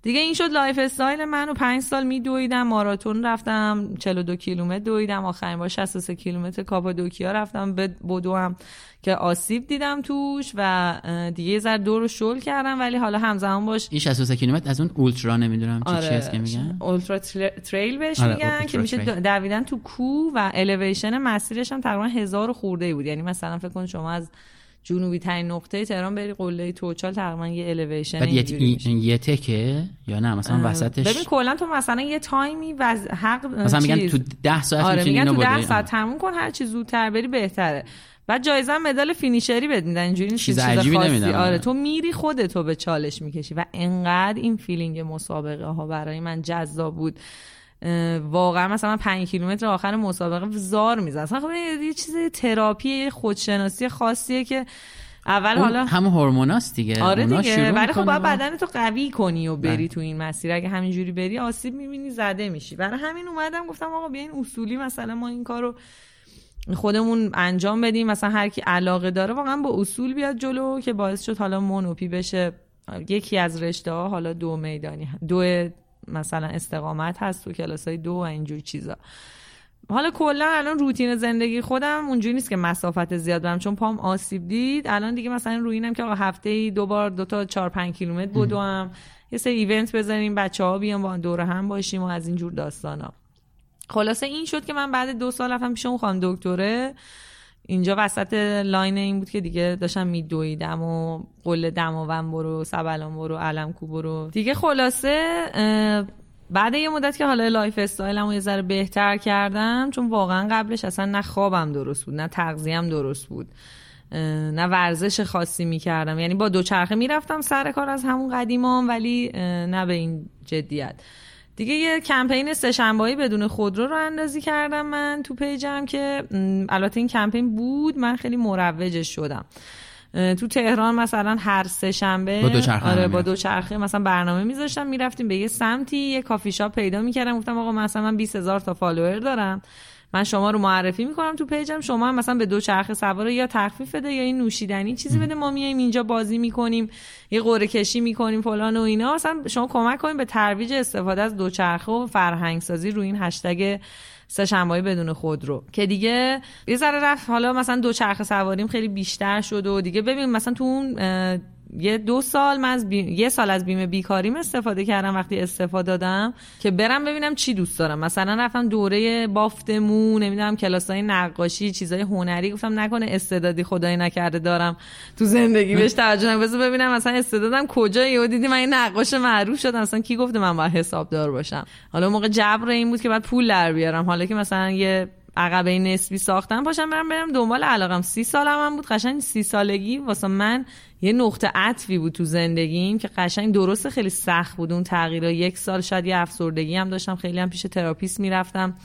Speaker 1: دیگه این شد lifestyle من و پنج سال می دویدم ماراتون رفتم 42 کیلومتر دویدم آخرین بار 63 کیلومتر کاپادوکیا رفتم بدوم که آسیب دیدم توش و دیگه یه ذره دور رو شل کردم ولی حالا همزمان باش
Speaker 2: این 63 کیلومتر از اون اولترا نمی‌دونم چی آره. چی که میگن
Speaker 1: اولترا تریل بهش آره. میگن که میشه دویدن تو کو و الیویشن مسیرش هم تقریبا هزار خورده بود یعنی مثلا فکر کن شما از جنوبی ترین نقطه تهران بری قله توچال تقریبا یه الیویشن
Speaker 2: بعد یه, یه تکه یا نه؟ مثلا وسطش
Speaker 1: ببین کلا تو مثلا یه تایمی و حق
Speaker 2: مثلا میگن تو 10 ساعت
Speaker 1: آره میگن تو 10 ساعت تموم کن هر چی زودتر بری بهتره. بعد جایزه مدال finisher ی بهت میدن اینجوری نیست چیز عجیبی نمیدن. آره تو میری خودتو به چالش می‌کشی و انقدر این feeling مسابقه ها برای من جذاب بود. واقعا مثلا 5 کیلومتر آخر مسابقه زار می‌زنی اصلا خب یه چیز تراپی خودشناسی خاصیه که اول حالا
Speaker 2: همه هورموناست دیگه.
Speaker 1: آره دیگه. ولی خب باید بدن تو قوی کنی و بری بله. تو این مسیر. اگه همینجوری بری آسیب می‌بینی زده میشی. برای همین اومدم گفتم آقا بیاین اصولی مثلا ما این کارو خودمون انجام بدیم. مثلا هر کی علاقه داره واقعا با اصول بیاد جلو که باعث شد حالا مونوپی بشه. یکی از رشته ها حالا دو میدانی دو مثلا استقامت هست تو کلاس های دو و اینجور چیزا. حالا کلا الان روتین زندگی خودم اونجوری نیست که مسافت زیاد برم چون پام آسیب دید. الان دیگه مثلا روی اینم که آقا هفته ای دو بار دو تا چهار پنج کیلومتر بدوم. یه سری ایونت بزنیم بچه ها بیان با دور هم باشیم و از اینجور داستانا. خلاصه این شد که من بعد دو سال رفتم پیش اون خانم دکتره. اینجا وسط line این بود که دیگه داشتم میدویدم و قله دماوند برو سبلان برو علم کو برو. دیگه خلاصه بعد یه مدت که حالا lifestyle مو یه ذره بهتر کردم چون واقعا قبلش اصلا نه خوابم درست بود نه تغذیم درست بود نه ورزش خاصی می‌کردم. یعنی با دوچرخه می‌رفتم سر کار از همون قدیمام ولی نه به این جدیت. دیگه یه کمپین سه‌شنبه‌های بدون خودرو راه اندازی کردم من تو page م که البته این کمپین بود من خیلی مروجش شدم تو تهران مثلا هر سه شنبه
Speaker 2: با دوچرخه
Speaker 1: آره با. دوچرخه مثلا برنامه میذاشتم می‌رفتیم به یه سمتی یه کافی شاپ پیدا می‌کردم گفتم آقا مثلا من 20 هزار تا follower دارم من شما رو معرفی می‌کنم تو page م. شما هم مثلا به دوچرخه سوارا یا تخفیف بده یا این نوشیدنی چیزی بده. ما میایم اینجا بازی می‌کنیم یه قرعه کشی می‌کنیم فلان و اینا. مثلا شما کمک کنیم به ترویج استفاده از دوچرخه و فرهنگ سازی روی این هشتگ سه شنبه بدون خودرو که دیگه یه ذره رفت. حالا مثلا دو چرخ سواریم خیلی بیشتر شد و دیگه ببین مثلا تو اون یه دو سال من از بیم... یه سال از بیمه بیکاریم استفاده کردم وقتی استفاده دادم که برم ببینم چی دوست دارم. مثلا رفتم دوره بافت مو نمی‌دونم کلاسای نقاشی چیزای هنری. گفتم نکنه استعدادی خدای نکرده دارم. تو زندگی بهش توجه نکنم بذار ببینم مثلا استعدادم کجا یهو دیدی من یه نقاش معروف شدم مثلا کی گفته من باید حسابدار باشم؟ حالا موقع جبر این بود که بعد پول در بیارم. حالا که مثلا یه عقبه نسبی ساختم پاشم برم برم دنبال علاقم. سی سالم هم بود. قشنگ سی سالگی واسه من یه نقطه عطفی بود تو زندگیم که قشنگ درست خیلی سخت بود. اون تغییر یک سال شاید یه افسردگی هم داشتم. خیلی هم پیش تراپیست می‌رفتم.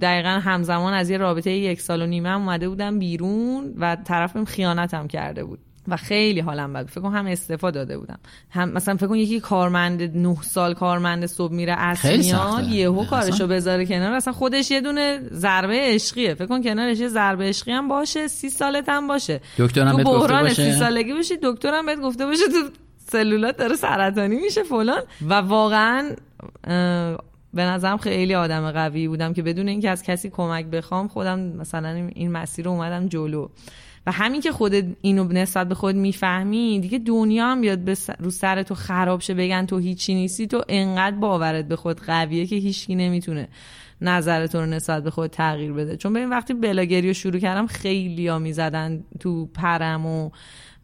Speaker 1: دقیقا همزمان از یه رابطه یک سال و نیمه هم اومده بودم بیرون و طرف بهم خیانتم کرده بود. و خیلی حالم بد. فکر کنم هم استفاده داده بودم هم مثلا فکر کن یکی کارمند نه سال کارمند صبح میره اصل
Speaker 2: خیلی
Speaker 1: میاد. یهو. کارشو بذاره کنار اصلا خودش یه دونه ضربه عشقیه فکر کن کنارش یه ضربه عشقی هم باشه سی سالت هم باشه
Speaker 2: دکترم بهت گفته
Speaker 1: بحران
Speaker 2: باشه.
Speaker 1: سی سالگی باشی دکترم بهت گفته باشه تو سلولات داره سرطانی میشه فلان و واقعا به نظرم خیلی آدم قوی بودم که بدون اینکه از کسی کمک بخوام خودم مثلا این مسیر رو اومدم جلو و همین که خودت اینو نسبت به خود می‌فهمی دیگه دنیا هم بیاد به رو سر تو خراب شه بگن تو هیچی نیستی تو انقدر باورت به خود قویه که هیچکی نمی‌تونه نظر تو رو نسبت به خود تغییر بده. چون ببین وقتی بلاگری رو شروع کردم خیلی ها می‌زدن تو پرم و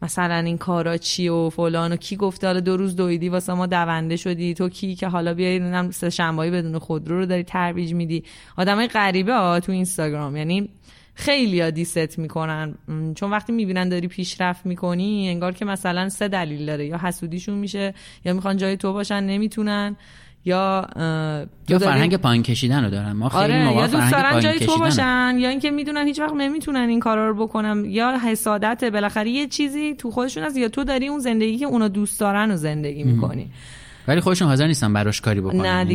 Speaker 1: مثلا این کارا چی و فلان و کی گفته حالا دو روز دویدی واسه ما دونده شدی تو کی که حالا بیای نمی‌دونم سه بدون خودرو رو داری ترویج میدی. آدمای غریبه ها تو اینستاگرام یعنی خیلی ها دیست می‌کنن. چون وقتی می‌بینن داری پیشرفت می‌کنی انگار که مثلا سه دلیل داره. یا حسودیشون میشه یا می‌خوان جای تو باشن نمی‌تونن. یا
Speaker 2: یا
Speaker 1: داری-
Speaker 2: فرهنگ پایین کشیدن رو دارن. ما خیلی
Speaker 1: آره یا دوست دارن جای تو
Speaker 2: رو.
Speaker 1: باشن یا اینکه می‌دونن هیچ وقت نمی‌تونن این کارا رو بکنن. یا حسادت بالاخره یه چیزی تو خودشون هست. یا تو داری اون زندگی که اونا دوست دارن و زندگی می‌کنی.
Speaker 2: ولی خودشون حاضر نیستن براش کاری بکنن.
Speaker 1: نه
Speaker 2: یعنی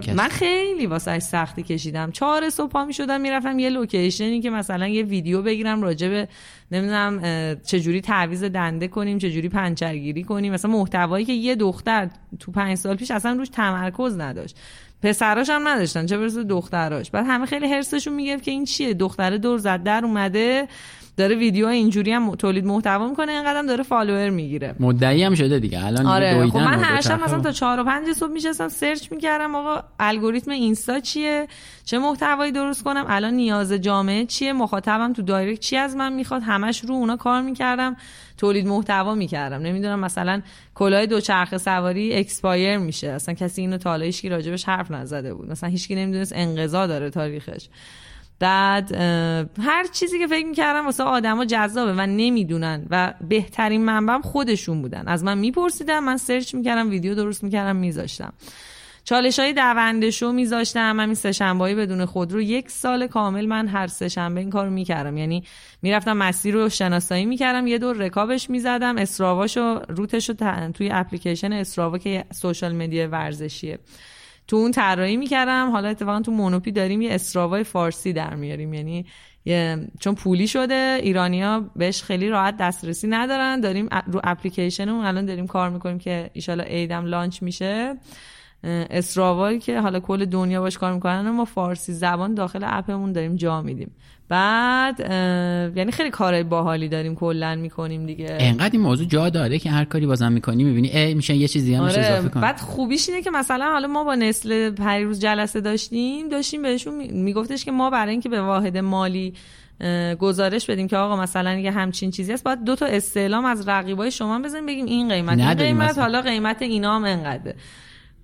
Speaker 1: دیگه. من. خیلی واسه سختی کشیدم. چهار صبح پا می شدم می‌رفتم یه location ی که مثلا یه ویدیو بگیرم راجع به نمی‌دونم چجوری تعویض دنده کنیم چجوری پنچرگیری کنیم. مثلا محتوایی که یه دختر تو پنج سال پیش اصلا روش تمرکز نداشت. پسراشم نداشتن چه برسه دختراش. بعد همه خیلی حرصشون می‌گرفت که این چیه؟ دختره دور زد در اومده. داره ویدیو اینجوری هم تولید محتوا می‌کنه اینقدر داره follower می‌گیره.
Speaker 2: مدعی هم شده دیگه. الان
Speaker 1: آره خب من هر شب مثلا تا چهار و پنج صبح میشستم search می‌کردم آقا الگوریتم اینستا چیه؟ چه محتوایی درست کنم؟ الان نیاز جامعه چیه؟ مخاطبم تو direct چی از من می‌خواد؟ همش رو اونا کار می‌کردم تولید محتوا می‌کردم. نمی‌دونم مثلا کلاه دوچرخه سواری expire میشه. اصلا کسی اینو تا حالا راجبش حرف نزده بود. مثلا هیچکی نمی‌دونست انقضا داره تاریخش. بعد هر چیزی که فکر می‌کردم واسه آدما جذابه و نمی‌دونن و بهترین منبعم خودشون بودن. از من میپرسیدم من search می‌کردم ویدیو درست می‌کردم میذاشتم. چالش های دونده شو میذاشتم همین سه شنبهایی بدون خودرو یک سال کامل من هر سه شنبه این کارو می‌کردم. یعنی می‌رفتم مسیر رو شناسایی می‌کردم یه دور رکابش می‌زدم اسراواشو روتشو ت- توی اپلیکیشن اسراوا که سوشال مدیا ورزشیه. تو اون طراحی می‌کردم. حالا اتفاقا تو مونوپی داریم یه اسراوای فارسی در میاریم. یعنی یه چون پولی شده ایرانیا بهش خیلی راحت دسترسی ندارن. داریم رو اپلیکیشنمون الان داریم کار می‌کنیم که ایشالا ایدم لانچ میشه. اسراوایی که حالا کل دنیا باش کار می‌کنن ما فارسی زبان داخل اپمون داریم جا میدیم. بعد یعنی خیلی کارهای باحالی داریم کلا می‌کنیم دیگه.
Speaker 2: انقدر این موضوع جا داره که هر کاری بازم می‌کنی می‌بینی ای میشه یه چیزی هم میشه
Speaker 1: آره
Speaker 2: اضافه کنی.
Speaker 1: بعد خوبیش اینه که مثلا حالا ما با نسل پریروز جلسه داشتیم داشتیم بهشون می- میگفتش که ما برای اینکه به واحد مالی گزارش بدیم که آقا مثلا یه همچین چیزی هست باید دو تا استعلام از رقیبای شما بزنیم بگیم این قیمت این قیمت
Speaker 2: اصلا.
Speaker 1: حالا قیمت اینا هم انقدره.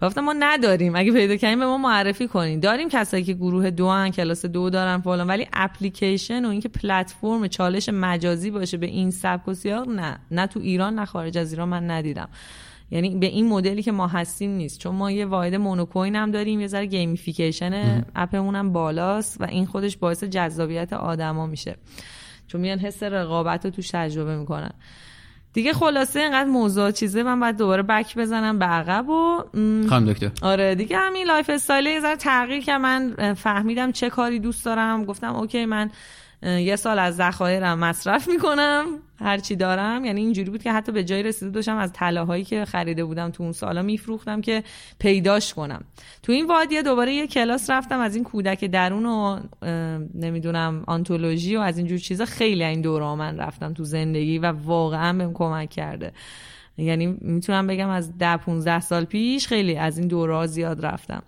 Speaker 1: گفتم ما نداریم. اگه پیدا کردیم به ما معرفی کنین. داریم کسایی که گروه دو هن کلاس دو دارن فلان. ولی اپلیکیشن و اینکه platform challenge مجازی باشه به این سبک و سیاق نه. نه تو ایران نه خارج از ایران من ندیدم. یعنی به این مدلی که ما هستیم نیست. چون ما یه واحد مونوکوین هم داریم یه ذره gamification app مون هم بالاست و این خودش باعث جذابیت آدما میشه. چون میان حس رقابت رو توش تجربه می‌کنن. دیگه خلاصه اینقدر موضوع چیزه من باید دوباره back بزنم به عقب و
Speaker 2: خانم دکتر.
Speaker 1: آره دیگه همین lifestyle یه ذره تغییر که من فهمیدم چه کاری دوست دارم. گفتم okay من یه سال از ذخایرم مصرف می‌کنم. هرچی دارم. یعنی اینجوری بود که حتی به جایی رسیده داشتم از طلاهایی که خریده بودم تو اون سالا میفروختم که پیداش کنم. تو این وادیه دوباره یه کلاس رفتم از این کودک درون و نمی‌دونم آنتولوژی و از اینجور چیزا. خیلی این دوره من رفتم تو زندگی و واقعا بهم کمک کرده. یعنی می‌تونم بگم از ده 15 سال پیش خیلی از این دوره زیاد رفتم.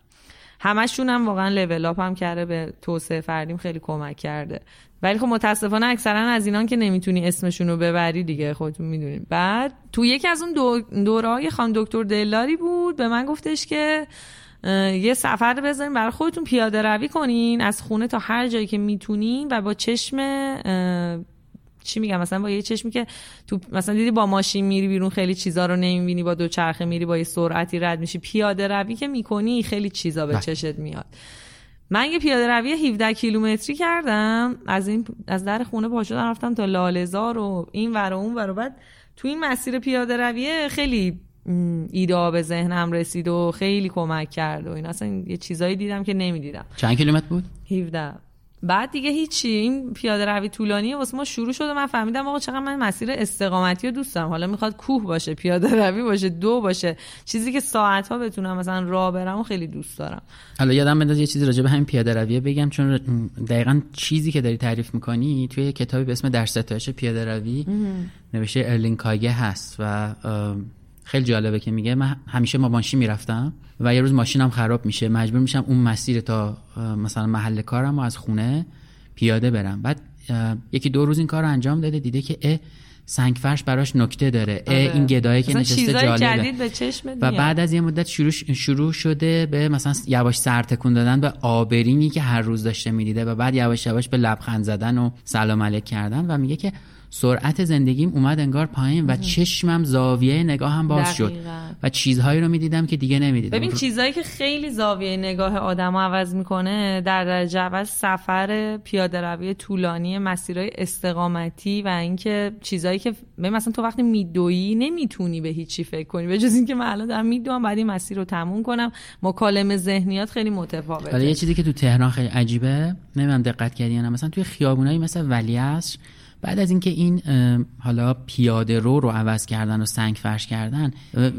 Speaker 1: همشون هم واقعا لول اپ هم کرده به توسعه فردیم خیلی کمک کرده. ولی خب متاسفانه اکثرا از اینان که نمی‌تونی اسمشون رو ببری دیگه خودتون می‌دونید بعد تو یکی از اون دو دوره های خان دکتر دلاری بود به من گفتش که یه سفر بذارین برای خودتون پیاده روی کنین از خونه تا هر جایی که می‌تونین و با چشم چی میگم؟ مثلا با یه چشمی که تو مثلا دیدی با ماشین میری بیرون خیلی چیزا رو نمی‌بینی با دو چرخه میری با یه سرعتی رد میشی. پیاده روی که می‌کنی خیلی چیزا به بله. چشت میاد. من یه پیاده روی 17 کیلومتری کردم. از این از در خونه پا شدم رفتم تا لالزار و این ور و اون ور و بعد تو این مسیر پیاده رویه خیلی ایده به ذهنم رسید و خیلی کمک کرد و این اصلا یه چیزایی دیدم که نمی‌دیدم.
Speaker 2: چند کیلومتر بود؟
Speaker 1: 17 بعد دیگه هیچی این پیاده روی طولانی واسه ما شروع شد و من فهمیدم آقا چقدر من مسیر استقامتی رو دوست دارم. حالا می‌خواد کوه باشه پیاده روی باشه دو باشه. چیزی که ساعت ها بتونم مثلا راه برم و خیلی دوست دارم.
Speaker 2: حالا یادم بنداز یه چیزی راجع به همین پیاده روی بگم چون دقیقا چیزی که داری تعریف می‌کنی توی کتابی به اسم در ستایش پیاده روی نوشته ارلین کاگه هست و خیلی جالبه که میگه من همیشه ما ماشین می‌رفتم و یه روز ماشینم خراب میشه. مجبور میشم اون مسیر تا مثلا محل کارم و از خونه پیاده برم. بعد یکی دو روز این کار رو انجام داده دیده که اه سنگ فرش براش نکته داره. اه آره. این گدایی که نشسته جالبه.
Speaker 1: به
Speaker 2: و بعد از یه مدت شروع شروع شده به مثلا یواش سر تکون دادن به آبرینی که هر روز داشته می‌دیده و بعد یواش یواش به لبخند زدن و سلام علیک کردن و میگه که سرعت زندگیم اومد انگار پایین و چشمم زاویه نگاهم باز شد. و چیزهایی رو می‌دیدم که دیگه نمی‌دیدم.
Speaker 1: ببین چیزهایی که خیلی زاویه نگاه آدم عوض می‌کنه در درجه اول سفر پیاده روی طولانی مسیرهای استقامتی و اینکه چیزهایی که مثلا تو وقتی میدویی نمی‌تونی به هیچی فکر کنی. به جز اینکه من الان دارم میدوام بعد این مسیر رو تموم کنم. مکالمه ذهنیات خیلی متفاوته.
Speaker 2: ولی یه چیزی که تو تهران خیلی عجیبه نمی‌دونم دقت کردی یا مثلا توی خیابونایی مثل ولیعصر بعد از اینکه این حالا پیاده رو رو عوض کردن و سنگ فرش کردن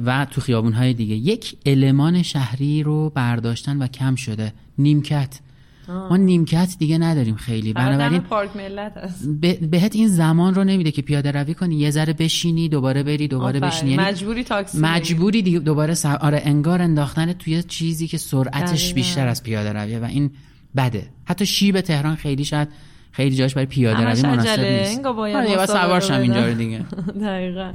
Speaker 2: و تو خیابون های دیگه یک المان شهری رو برداشتن و کم شده. نیمکت. ما نیمکت دیگه نداریم خیلی.
Speaker 1: بنابراین پارک ملت هست.
Speaker 2: بهت این زمان رو نمیده که پیاده روی کنی. یه ذره بشینی دوباره بری دوباره بشینی.
Speaker 1: یعنی مجبوری تاکسی.
Speaker 2: مجبوری دیگه دوباره سر... آره انگار انداختن توی چیزی که سرعتش بیشتر از پیاده رویه و این بده. حتی شیب تهران خیلی شاید خیلی جاش برای پیاده روی مناسب نیست. آره سوارشم اینجا دیگه.
Speaker 1: دقیقا.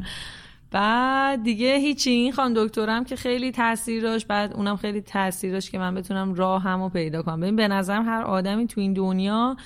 Speaker 1: بعد دیگه هیچی این خانم دکترم که خیلی تاثیر داشت بعد اونم خیلی تاثیر داشت که من بتونم راهمو پیدا کنم. ببین به نظرم هر آدمی تو این دنیا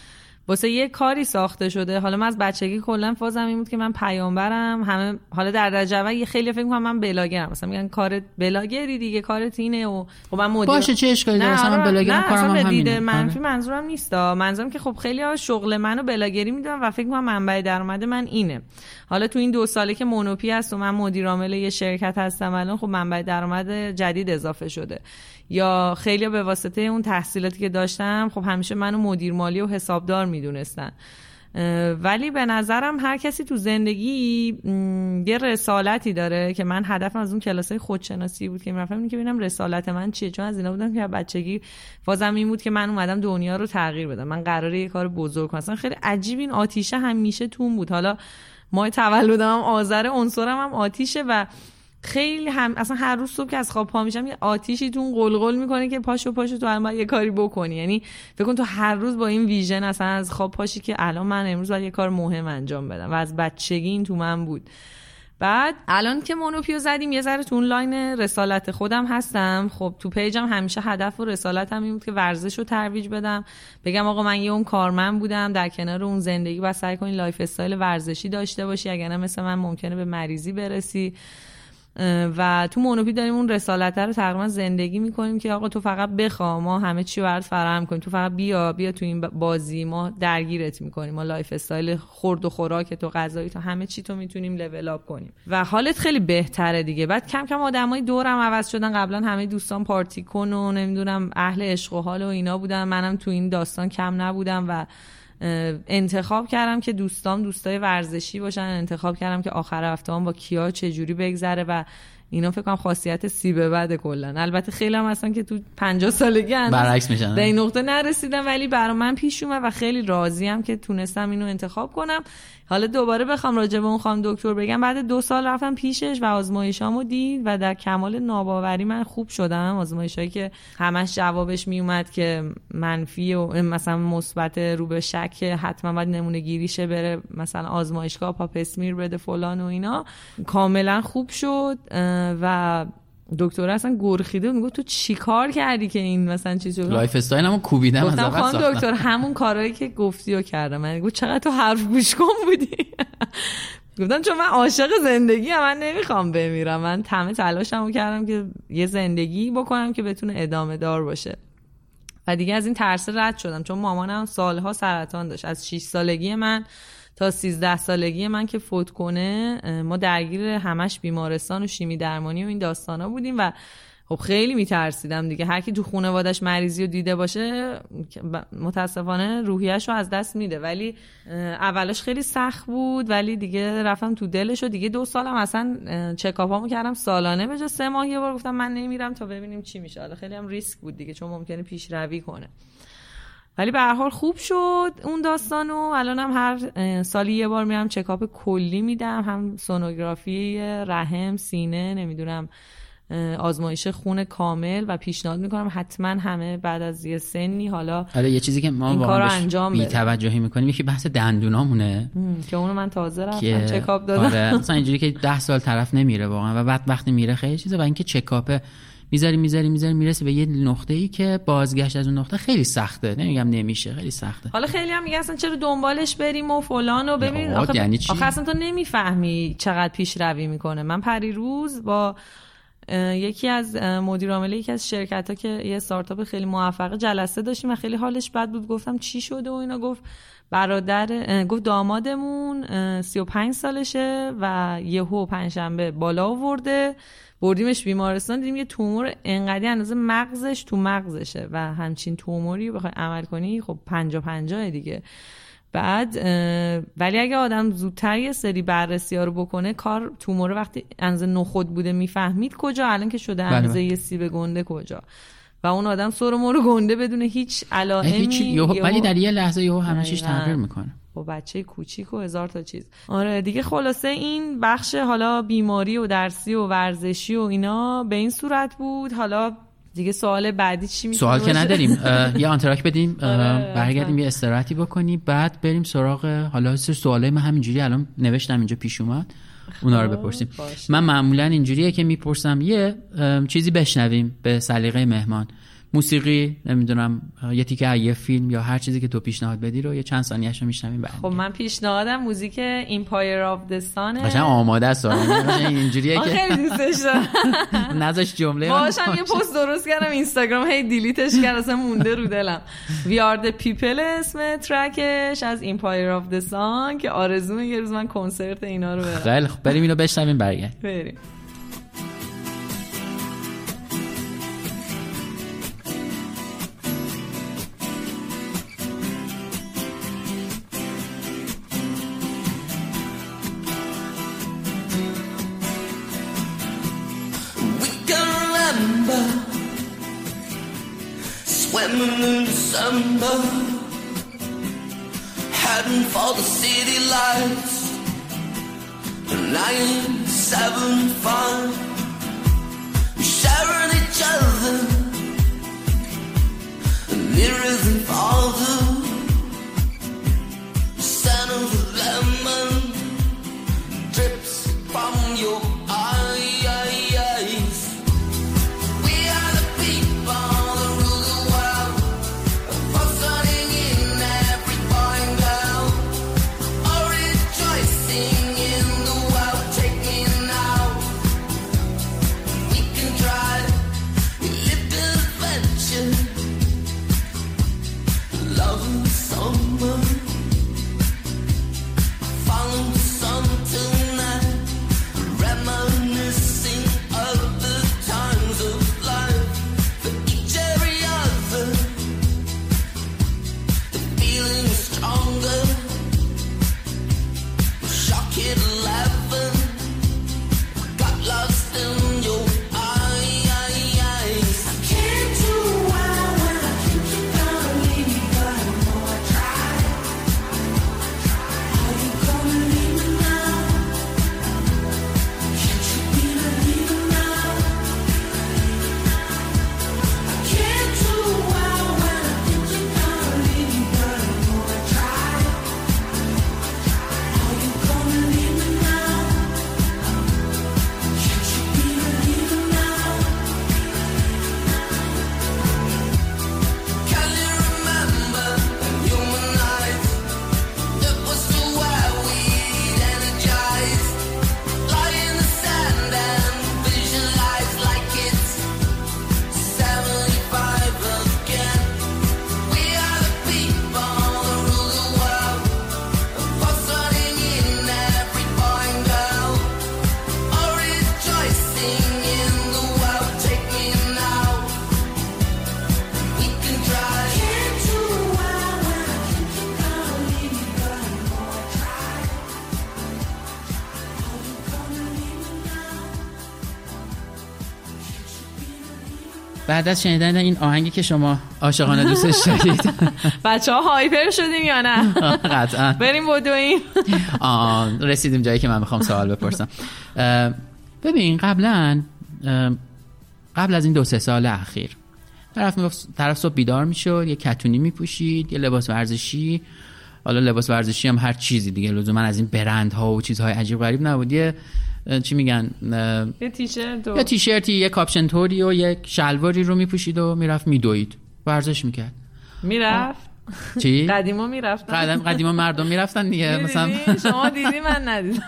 Speaker 1: واسه یه کاری ساخته شده. حالا من از بچگی کلا فازم این بود که من پیامبرم. همه حالا در درجه یه خیلی فکر کنم من بلاگرم. مثلا میگن کارت بلاگری دیگه کارت اینه و خب من مدیر
Speaker 2: باشه چه اشکالی داره؟ مثلا من بلاگرم کارم هم همینه.
Speaker 1: منفی آره. منظورم نیست منظورم که خب خیلی ها شغل منو بلاگری می‌دونم و فکر کنم منبع درآمد من اینه. حالا تو این دو ساله که مونوپی هست و من مدیر عامل یه شرکت هستم الان خب منبع درآمد جدید اضافه شده. یا خیلی به واسطه اون تحصیلاتی که داشتم خب همیشه منو مدیر مالی و حسابدار می‌دونستن. ولی به نظرم هر کسی تو زندگی یه رسالتی داره که من هدفم از اون کلاسای خودشناسی بود که می‌رفتم. که ببینم رسالت من چیه. چون از اینا بودم که بچگی فازم این بود که من اومدم دنیا رو تغییر بدم. من قراره یه کار بزرگ کنم. خیلی عجیب این آتیشه همیشه تون بود. حالا ماه تولدم هم آذر عنصرم هم آتیشه و خیلی هم اصلا هر روز صبح که از خواب پا میشم یه آتیشی تو قلقل می‌کنه که پاشو پاشو تو الان یه کاری بکنی. یعنی فکر کن تو هر روز با این vision اصلا از خواب پاشی که الان من امروز باید یه کار مهم انجام بدم و از بچگی این تو من بود. بعد الان که مونوپیو زدیم یه ذره تو اون line رسالت خودم هستم. خب تو page م همیشه هدف و رسالتم این بود که ورزش رو ترویج بدم. بگم آقا من یه اون کارمند بودم در کنار اون زندگی و سعی کنی lifestyle ورزشی داشته باشی اگر مثل من ممکنه به مریضی برسی. و تو مونوپی داریم اون رسالت رو تقریبا زندگی می‌کنیم که آقا تو فقط بخوا ما همه چی برات فراهم کنیم. تو فقط بیا بیا تو این بازی ما درگیرت می‌کنیم. ما lifestyle خورد و خوراک تو غذایی تو همه چی تو می‌تونیم level up کنیم. و حالت خیلی بهتره دیگه. بعد کم کم آدمای دورم عوض شدن. قبلا همه دوستان پارتی کن و نمی‌دونم اهل عشق و حال و اینا بودن. منم تو این داستان کم نبودم و انتخاب کردم که دوستام دوستای ورزشی باشن انتخاب کردم که آخر هفته با کیا چجوری بگذره و اینا فکر کنم خاصیت سی به بعد کلا. البته خیلی هم هستن که تو 50 سالگی
Speaker 2: برعکس میشن.
Speaker 1: به این نقطه نرسیدم ولی برای من پیش اومد و خیلی راضیم که تونستم اینو انتخاب کنم. حالا دوباره بخوام راجع به اون خانم دکتر بگم بعد دو سال رفتم پیشش و آزمایشامو دید و در کمال ناباوری من خوب شدم. آزمایشایی که همش جوابش میومد که منفی و مثلا مثبت رو به شک حتما باید نمونه گیریشه بره مثلا آزمایشگاه pap smear بده فلان و اینا. کاملا خوب شد و دکتر اصلا گرخیده میگه تو چیکار کردی که این مثلا چیز شد
Speaker 2: لایف استایلمو کوبیدم از
Speaker 1: خانم دکتر همون کارهایی که گفتی و کردم. من گفت چقدر تو حرف گوش کن بودی؟ گفتم چون من عاشق زندگیم من نمی‌خوام بمیرم. من همه تلاشمو کردم که یه زندگی بکنم که بتونه ادامه دار باشه. و دیگه از این ترس رد شدم چون مامانم سالها سرطان داشت. از 6 سالگی من تا 13 سالگی من که فوت کنه ما درگیر همش بیمارستان و شیمی درمانی و این داستانا بودیم و خب خیلی میترسیدم دیگه. هر کی تو خانوادش مریضی رو دیده باشه متاسفانه روحیش رو از دست میده. ولی اولش خیلی سخت بود ولی دیگه رفتم تو دلش و دیگه دو سالم اصلا چکاپامو کردم سالانه به سه ماه یه بار گفتم من نمیرم تا ببینیم چی میشه. حالا خیلی هم ریسک بود دیگه چون ممکنه پیشروی کنه. ولی به هر حال خوب شد اون داستان و الانم هر سالی یه بار میرم چکاپ کلی میدم هم سونوگرافی رحم سینه نمی‌دونم آزمایش خون کامل و پیشنهاد می‌کنم حتما همه بعد از یه سنی حالا
Speaker 2: آره یه چیزی که ما این کارو انجام بی توجهی می‌کنیم یکی بحث دندونامونه.
Speaker 1: که اونو من تازه رفتم چکاپ دادم.
Speaker 2: آره مثلا اینجوری که ده سال طرف نمیره واقعا و بعد وقتی میره خیلی چیزه. و اینکه چکاپ می‌ذاری می‌ذاری می‌ذاری می‌رسه به یه نقطه ای که بازگشت از اون نقطه خیلی سخته. نمیگم نمیشه خیلی سخته.
Speaker 1: حالا خیلی هم میگن اصلا چرا دنبالش بریم و فلان و ببین؟ آخه,
Speaker 2: یعنی؟
Speaker 1: آخه اصلا تو نمی‌فهمی چقدر پیشروی می‌کنه. من پریروز با یکی از مدیر عامل یکی از شرکت ها که یه استارتاپ خیلی موفقه جلسه داشتیم و خیلی حالش بد بود. گفتم چی شده و اینا؟ گفت برادر گفت دامادمون 35 سالشه و یهو پنجشنبه بالا آورده. بردیمش بیمارستان. دیدیم یه تومور انقدی اندازه مغزش تو مغزشه و همچین توموری بخوای عمل کنی خب پنجا پنجاه دیگه. بعد ولی اگه آدم زودتر یه سری بررسی ها رو بکنه کار تومور وقتی اندازه نخود بوده می‌فهمید کجا الان که شده
Speaker 2: بله،
Speaker 1: اندازه
Speaker 2: بله.
Speaker 1: یه سیب گنده کجا. و اون آدم سر مورو گنده بدون هیچ علائمی
Speaker 2: ولی در یه لحظه یهو همه چیز تغییر می‌کنه.
Speaker 1: با بچه کوچیک و هزار تا چیز. آره دیگه خلاصه این بخش حالا بیماری و درسی و ورزشی و اینا به این صورت بود. حالا دیگه سوال بعدی چی میشه
Speaker 2: سوال که نداریم. یه آنتراک بدیم. برگردیم یه استراحتی بکنی بعد بریم سراغ حالا سوالای من همینجوری الان نوشتم اینجا پیش اومد. اونا رو بپرسیم. من معمولا اینجوریه که می‌پرسم یه چیزی بشنویم به سلیقه مهمان. موسیقی نمی‌دونم یه تیکه یه فیلم یا هر چیزی که تو پیشنهاد بدی رو یه چند ثانیه‌اشو میشنویم بعد
Speaker 1: خب من پیشنهادم music Empire of the Sun
Speaker 2: قشنگ آماده است. اینجوریه که.
Speaker 1: خیلی دوستش دارم.
Speaker 2: نذاش جمله
Speaker 1: باشم یه پست درست کردم اینستاگرام هی delete ش کردم اصلا مونده رو دلم. We Are the People اسم ترکش از Empire of the Sun که آرزومه یه روز من کنسرت اینا رو برم.
Speaker 2: خیلی خب بریم اینو بشنویم برگردیم.
Speaker 1: بریم.
Speaker 4: Swimming in December, heading for the city lights. Nine, seven, five, sharing each other, mirrors and farther. Scent
Speaker 2: بعد از شنیدن این آهنگی که شما عاشقانه دوستش دارید.
Speaker 1: بچه ها هایپر شدیم یا نه؟
Speaker 2: قطعا.
Speaker 1: بریم بدویم.
Speaker 2: رسیدیم جایی که من می‌خوام سوال بپرسم. ببین قبلا قبل از این دو سه سال اخیر طرف می‌گفت طرف صبح بیدار می‌شد یه کتونی میپوشید یه لباس ورزشی. حالا لباس ورزشی هم هر چیزی دیگه لزوما از این برندها و چیزهای عجیب غریب نبود. یه چی میگن؟
Speaker 1: یه تیشرت و
Speaker 2: یه تیشرتی یه کاپشن توری و یک شلواری رو میپوشید و می‌رفت میدوید. ورزش می‌کرد.
Speaker 1: می‌رفت؟
Speaker 2: چی؟
Speaker 1: قدیما می‌رفتن.
Speaker 2: قدم قدیما مردم می‌رفتن دیگه مثلا؟
Speaker 1: شما دیدی من ندیدم.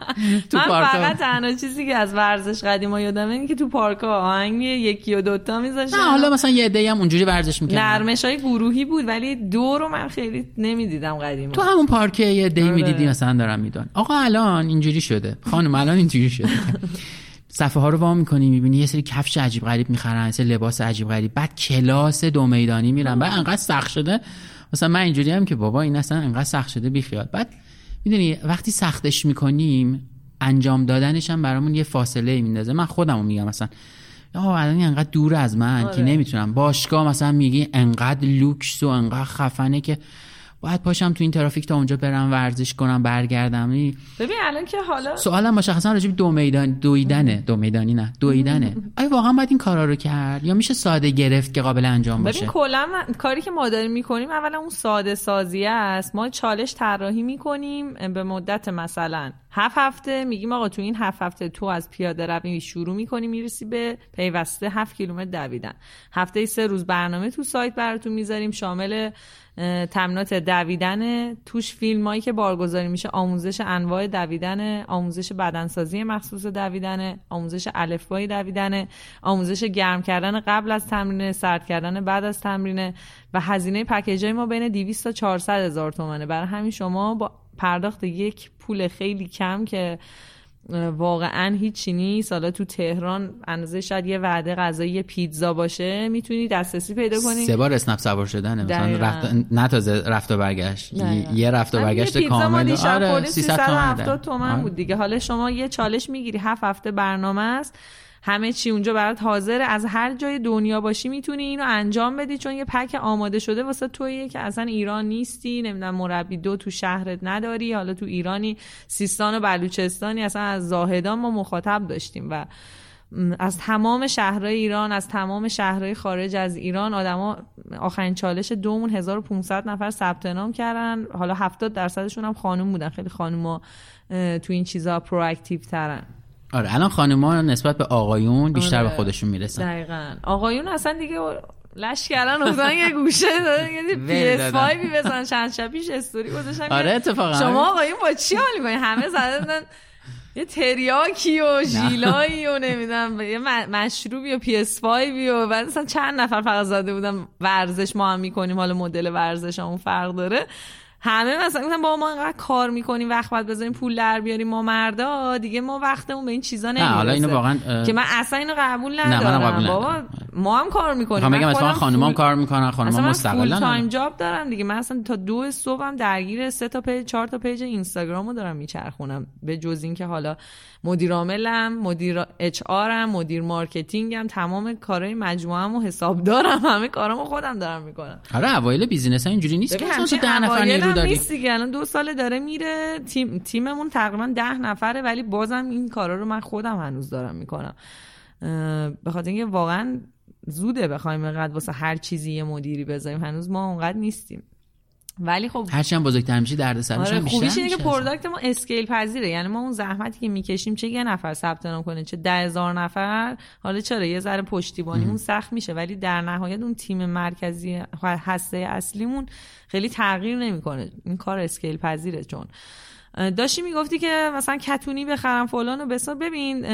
Speaker 2: تو
Speaker 1: من
Speaker 2: پارکا.
Speaker 1: فقط تنها چیزی که از ورزش قدیما یادمه اینه که تو پارکا آهنگ یکی و دوتا میذاشتن.
Speaker 2: نه حالا مثلا یه عده‌ای هم اونجوری ورزش می‌کردن.
Speaker 1: نرمش های گروهی بود ولی دو رو من خیلی نمی‌دیدم قدیما
Speaker 2: تو همون پارک یه دی
Speaker 1: آره.
Speaker 2: می‌دیدی مثلا دارم میدون آقا الان اینجوری شده. خانم الان اینجوری شده. صفحه ها رو وا می‌کنی می‌بینی یه سری کفش عجیب غریب می‌خرن سری لباس عجیب غریب. بعد کلاس دو میدانی میرن. بعد انقدر سخت شده. مثلا من اینجوری هم که بابا این اصلا انقدر سخت شده بیخیال بعد می‌دونی وقتی سختش می‌کنیم انجام دادنش هم برامون یه فاصله میندازه. من خودمو میگم مثلا آه الان انقدر دور از من که
Speaker 1: آره.
Speaker 2: نمی‌تونم. باشگاه مثلا میگی انقدر لوکس و انقدر خفنه که باید پاشم تو این ترافیک تا اونجا برم ورزش کنم برگردم.
Speaker 1: ببین الان که حالا
Speaker 2: سوالم مشخصا راجع به دو میدان دویدنه دو میدانی نه دویدنه آیا واقعا باید این کارا رو کرد؟ یا میشه ساده گرفت که قابل انجام باشه؟
Speaker 1: ببین کلا من- کاری که ما داریم می‌کنیم اولا اون ساده سازیه است. ما چالش طراحی می‌کنیم به مدت مثلا هفت هفته. میگیم آقا تو این هفت هفته تو از پیاده روی شروع می‌کنی می‌رسی به پیوسته هفت کیلومتر دویدن. هفته سه روز برنامه تو سایت براتون می‌ذاریم. شامل تمرینات دویدن توش فیلم هایی که بارگذاری میشه آموزش انواع دویدن آموزش بدنسازی مخصوص دویدن آموزش الفبای دویدن آموزش گرم کردن قبل از تمرین سرد کردن بعد از تمرین و هزینه پکیج ما بین 200 تا 400 هزار تومنه. برای همین شما با پرداخت یک پول خیلی کم که واقعا هیچی نیست. حالا تو تهران اندازه شاید یه وعده غذایی پیتزا باشه. می‌تونی دسترسی پیدا کنی.
Speaker 2: سه بار اسنپ سوار شدنه. مثلا. رفت نه تازه رفت و برگشت.
Speaker 1: دقیقاً.
Speaker 2: یه رفت و برگشت کامل. آره
Speaker 1: خوردیم.
Speaker 2: 300 تومن
Speaker 1: 370 تومن بود دیگه. حالا شما یه چالش می‌گیری. هفت هفته برنامه است. همه چی اونجا برات حاضر از هر جای دنیا باشی می‌تونی اینو انجام بدی چون یه پک آماده شده واسه تویی که اصلا ایران نیستی. نمی‌دونم مربی دو تو شهرت نداری حالا تو ایرانی سیستان و بلوچستانی اصلا از زاهدان ما مخاطب داشتیم و از تمام شهرهای ایران از تمام شهرهای خارج از ایران آدما آخرین چالش دومون 1500 نفر ثبت نام کردن. حالا 70 درصدشون هم خانم بودن. خیلی خانوما تو این چیزا proactive ترن.
Speaker 2: آره الان خانم‌ها نسبت به آقایون بیشتر
Speaker 1: آره.
Speaker 2: به خودشون می‌رسن.
Speaker 1: دقیقا. آقایون اصلا دیگه لش کردن افتادن یه گوشه دادن یه PS
Speaker 2: دادن.
Speaker 1: 5 بزن چند شب پیش استوری گذاشتن
Speaker 2: آره اتفاقا.
Speaker 1: شما آقایون با چی حال می‌کنین همه بودن یه تریاکی و ژیلایی و نمی‌دونم یه مشروبی و PS 5 و بعد مثلا چند نفر فقط زده بودن ورزش ما هم می‌کنیم حالا مدل ورزش همون فرق داره. همه مثلا گفتن با ما انقدر کار می‌کنیم وقت باید بذاریم پول در بیاریم ما مردا دیگه ما وقتمون به این چیزا نمی‌رسه
Speaker 2: حالا اینو واقعا،
Speaker 1: که من اصلا اینو قبول ندارم.
Speaker 2: قبول
Speaker 1: بابا. ما هم کار می‌کنیم.
Speaker 2: اتفاقا خانم‌ها هم کار می‌کنن خانم‌ها
Speaker 1: اصلا من
Speaker 2: مستقلن
Speaker 1: full-time job دارم دیگه. من اصلا تا دو صبحم درگیر سه تا page چهار تا page اینستاگرامو دارم میچرخونم. به جز اینکه حالا مدیر عاملم مدیر HR م مدیر marketing م تمام کارهای مجموعه‌مو و حسابدارم همه کارامو خودم دارم می‌کنم.
Speaker 2: آره اوایل business ها اینجوری نیست که مثلا تو
Speaker 1: همچین
Speaker 2: ده نفر
Speaker 1: هم
Speaker 2: داری
Speaker 1: نیست دیگه الان دو سال داره میره. تیم تیممون تقریبا ده نفره ولی بازم این کارا رو من خودم هنوز دارم می‌کنم. به خاطر اینکه واقعا زوده بخوایم اینقدر واسه هر چیزی یه مدیری بذاریم. هنوز ما اونقدر نیستیم. ولی خب
Speaker 2: هرچی هم بزرگتر میشی درد سرش
Speaker 1: آره خوبیش اینه که
Speaker 2: میشه.
Speaker 1: product ما scale پذیره. یعنی ما اون زحمتی که می‌کشیم چه یه نفر ثبت نام کنه چه ده هزار نفر حالا چرا یه ذره پشتیبانیمون سخت میشه. ولی در نهایت اون تیم مرکزی هسته اصلیمون خیلی تغییر نمی‌کنه. این کار scale پذیره چون. اه، داشتی می‌گفتی که مثلا کتونی بخرم فلان و ببین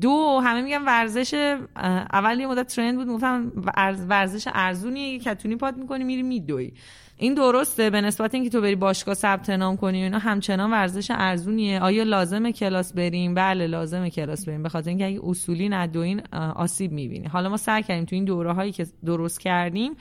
Speaker 1: دو همه میگن ورزش اه، اول یه مدت trend بود می‌گفتم ورز- ورزش ارزونیه یه کتونی پات می‌کنی میری میدوی. این درسته؟ به نسبت اینکه تو بری باشگاه ثبت نام کنی اینا همچنان ورزش ارزونیه. آیا لازمه کلاس بریم؟ بله لازمه کلاس بریم. به خاطر اینکه اگه اصولی ندوین آسیب می‌بینی. حالا ما سعی کردیم تو این دوره هایی که درست کردیم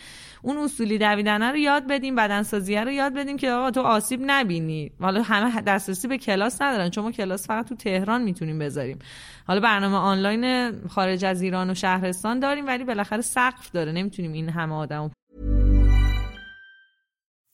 Speaker 1: اون اصولی دویدنه رو یاد بدیم بدنسازیه رو یاد بدیم که آقا تو آسیب نبینی. حالا همه دسترسی به کلاس ندارن. چون ما کلاس فقط تو تهران می‌تونیم بذاریم. حالا برنامه آنلاین خارج از ایران و شهرستان داریم ولی بالاخره سقف داره. نمی‌تونیم این همه آدم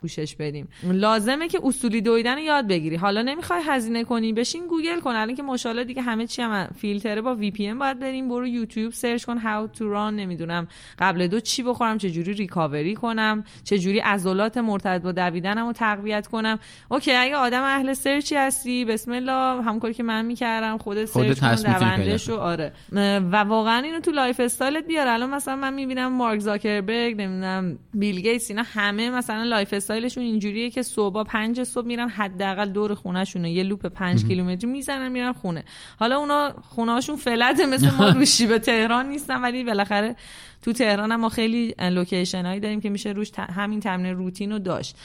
Speaker 1: پوشش بدیم. لازمه که اصولی دویدن رو یاد بگیری. حالا نمی‌خوای هزینه کنی بشین گوگل کن. الان که ماشاءالله دیگه همه چی هم فیلتره با VP باید بریم. برو یوتیوب search کن how to run. نمی‌دونم قبل دو چی بخورم چه جوری recovery کنم چه جوری عضلات مرتبط با دویدنم رو تقویت کنم. okay اگه آدم اهل search ی هستی بسم الله همون کاری که من می‌کردم خودت
Speaker 2: خودت
Speaker 1: search کن دوندش و آره. و واقعا اینو تو lifestyle ت بیار. الان مثلا من می‌بینم مارک زاکربرگ نمی‌دونم بیل گیتس اینا همه مثلا lifestyle شون اینجوریه که صبح پنج صبح میرن حداقل دور خونهشون یه loop پنج کیلومتری می‌زنن میرن خونه. حالا اونا خونهاشون flat ه مثل ما رو شیب تهران نیستن ولی بالاخره تو تهران هم ما خیلی location هایی داریم که میشه روش همین تمرین روتین رو داشت.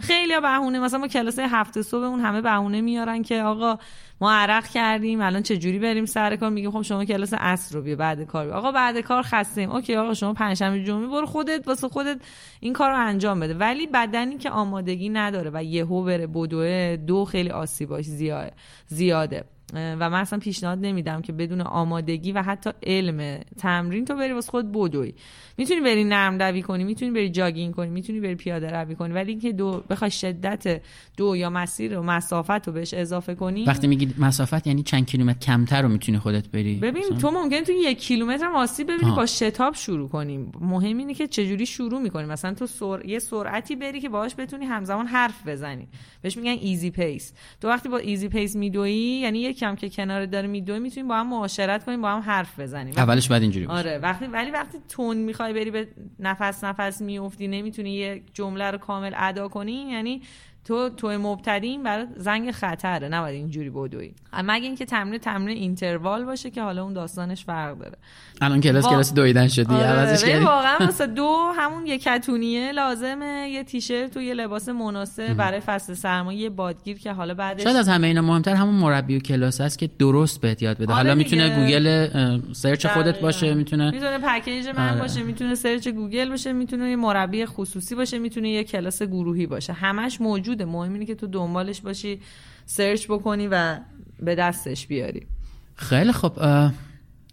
Speaker 1: خیلی بهونه. مثلا ما کلاس هفته صبح اون همه بهونه میارن که آقا ما عرق کردیم الان چه جوری بریم سر کار؟ میگیم خب شما کلاس عصر رو بیا بعد کار بیا. آقا بعد کار خستیم. okay آقا شما پنجشنبه جمعه برو خودت واسه خودت این کار رو انجام بده. ولی بدنی که آمادگی نداره و یهو بره بدوه دو خیلی آسیباش زیاده. زیاده. و من اصلا پیشنهاد نمیدم که بدون آمادگی و حتی علم تمرین تو بری واسه خود بدوی. می‌تونی بری نرم دوی کنی می‌تونی بری جاگینگ کنی می‌تونی بری پیاده روی کنی ولی اینکه دو بخوای شدت دو یا مسیر و مسافت رو بهش اضافه کنی.
Speaker 2: وقتی میگی مسافت یعنی چند کیلومتر کمتر رو می‌تونی خودت بری؟
Speaker 1: ببین
Speaker 2: مثلا؟
Speaker 1: تو ممکن تو یک کیلومتر هم آسیب ببینی. با شتاب شروع کنیم مهم اینه که چجوری شروع می‌کنی. مثلا تو سر... یه سرعتی بری که باهاش بتونی همزمان حرف بزنی. بهش میگن easy pace تو وقتی با easy pace میدوی یعنی یکم که کنار داره میدوی می‌تونی با هم معاشرت کنیم با هم حرف بزنیم
Speaker 2: اولش بعد اینجوری باشه.
Speaker 1: آره وقتی ولی وقتی تند می‌خوای بری به نفس نفس میافتی نمی‌تونی یه جمله رو کامل ادا کنی یعنی تو تو مبتدیم برای زنگ خطره نباید اینجوری بدوی. مگه اینکه تمرین تمرین interval باشه که حالا اون داستانش فرق داره.
Speaker 2: الان کلاس
Speaker 1: وا-
Speaker 2: کلاس دویدن شدی
Speaker 1: آره،
Speaker 2: عوضش
Speaker 1: ببین
Speaker 2: کردی.
Speaker 1: واقعا واسه دو همون یه کتونیه لازمه یه تیشرت و یه لباس مناسب برای فصل سرما یه بادگیر که حالا بعدش
Speaker 2: شاید از همه اینا مهمتر همون مربی و کلاس هست که درست بهت یاد بده.
Speaker 1: آره
Speaker 2: حالا
Speaker 1: دیگه.
Speaker 2: می‌تونه گوگل search خودت
Speaker 1: دقیقاً.
Speaker 2: باشه می‌تونه
Speaker 1: می‌تونه package من
Speaker 2: آره.
Speaker 1: باشه می‌تونه search گوگل باشه می‌تونه یه مربی خصوصی باشه می‌تونه یه کلاس گروهی باشه. همش موجوده. مهم اینه که تو دنبالش باشی search بکنی و به دستش بیاری.
Speaker 2: خیلی خب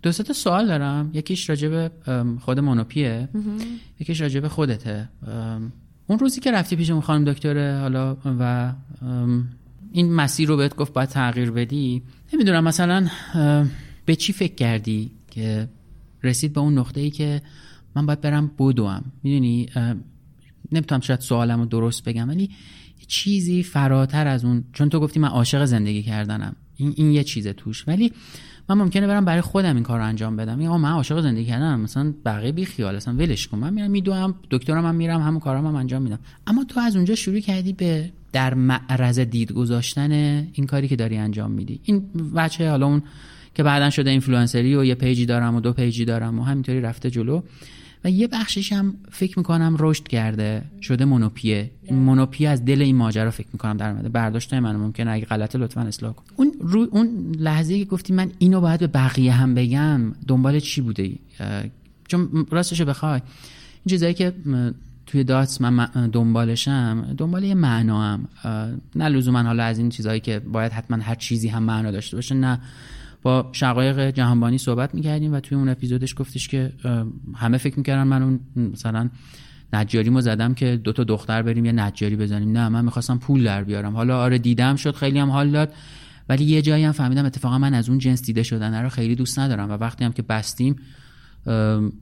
Speaker 2: دو تا سوال دارم. یکیش ام، خود مونوپیه یکیش راجع به خودته. اون روزی که رفتی پیش اون خانم دکتره حالا و این مسیر رو بهت گفت باید تغییر بدی. نمی‌دونم مثلا به چی فکر کردی که رسید به اون نقطه ای که من باید برم بدوم؟ می‌دونی نمی‌تونم شاید سوالم رو درست بگم ولی چیزی فراتر از اون چون تو گفتی من عاشق زندگی کردنم. این, این یه چیزه توش. ولی من ممکنه برم برای خودم این کار رو انجام بدم. یا من عاشق زندگی کردنم. مثلا بقیه بی خیال اصلا ولش کن. من میرم میدوام دکترم هم میرم همون کارام هم انجام میدم. اما تو از اونجا شروع کردی به در معرض دید گذاشتن این کاری که داری انجام میدی. این بچه حالا اون که بعدا شده اینفلوئنسری و یه page ی دارم و دو page ی دارم و همینطوری رفته جلو. و یه بخشش هم فکر می‌کنم رشد کرده شده مونوپیه مونوپیه از دل این ماجرا فکر می‌کنم در اومده. برداشت من ممکنه اگه غلطه لطفا اصلاح کن اون رو اون لحظه که گفتی من اینو باید به بقیه هم بگم دنبال چی بوده چون راستشو بخوای این چیزایی که توی داتس من دنبالشم دنبال یه معنا هم نه لزوما حالا از این چیزهایی که باید حتما هر چیزی هم معنا داشته باشه نه. با شقایق جهانبانی صحبت می‌کردیم و توی اون اپیزودش گفتش که همه فکر می‌کردن من اون مثلا نجاریمو زدم که دو تا دختر بریم یه نجاری بزنیم. نه من می‌خواستم پول در بیارم. حالا آره دیدم شد خیلی هم حال داد. ولی یه جایی هم فهمیدم اتفاقا من از اون جنس دیده شدن رو خیلی دوست ندارم و وقتی هم که بستیم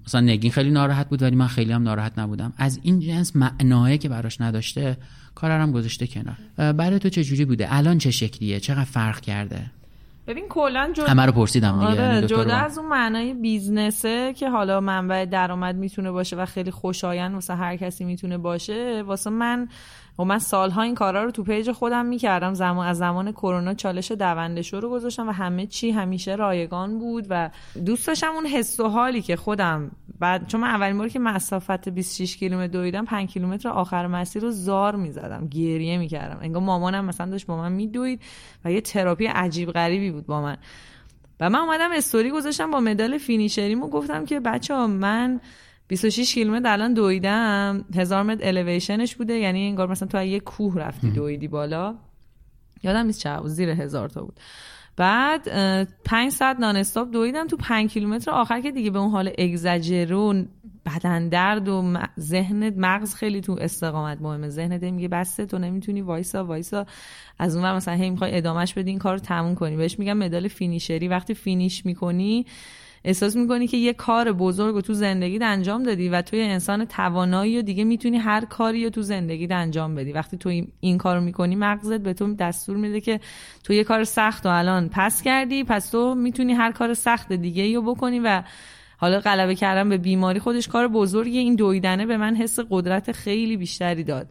Speaker 2: مثلا نگین خیلی ناراحت بود ولی من خیلی هم ناراحت نبودم. از این جنس معنایی که براش نداشته کارم گذاشته کنار. برای تو چه جوری بوده؟ الان چه شکلیه؟ چقدر فرق کرده؟
Speaker 1: ببین کلا جدا
Speaker 2: همه رو پرسیدم دیگه یعنی
Speaker 1: آره
Speaker 2: دکتر
Speaker 1: جدا از اون معنای بیزنسه که حالا منبع درآمد می‌تونه باشه و خیلی خوشایند واسه هر کسی می‌تونه باشه واسه من و من سالها این کارا رو تو پیج خودم می‌کردم. زمان از زمان کرونا چالش دوندشو رو گذاشتم و همه چی همیشه رایگان بود و دوست داشتم اون حس و حالی که خودم بعد چون من اولین باری که مسافت 26 کیلومتر دویدم 5 کیلومتر آخر مسیر رو زار می‌زدم. گریه می‌کردم. انگار مامانم مثلا داشت با من میدوید و یه تراپی عجیب غریبی بود با من. و من اومدم استوری گذاشتم با مدال فینیشریم و گفتم که بچه من 26 کیلومتر الان دویدم. هزار متر الیویشنش بوده. یعنی انگار مثلا تو یه کوه رفتی دویدی بالا. یادم نیست چه زیر هزار تا بود. بعد پنج ساعت نان استاپ دویدم تو پنج کیلومتر. آخر که دیگه به اون حال اگزاجرون بدن درد و ذهنت مغز خیلی تو استقامت مهمه. ذهنت میگه بسته تو نمی‌تونی. وایسا وایسا. از اون مثلا هی می‌خوای ادامهش بدی این کار رو تموم کنی. بهش میگم مدال فینیشری. وقتی فینیش می‌کنی احساس می‌کنی که یه کار بزرگ رو تو زندگیت انجام دادی و توی انسان توانایی و دیگه می‌تونی هر کاری رو تو زندگیت انجام بدی. وقتی تو این, این کار رو می‌کنی مغزت به تو دستور میده که تو یه کار سخت و الان پس کردی پس تو می‌تونی هر کار سخت دیگه رو بکنی و حالا غلبه کردن به بیماری خودش کار بزرگیه. این دویدنه به من حس قدرت خیلی بیشتری داد.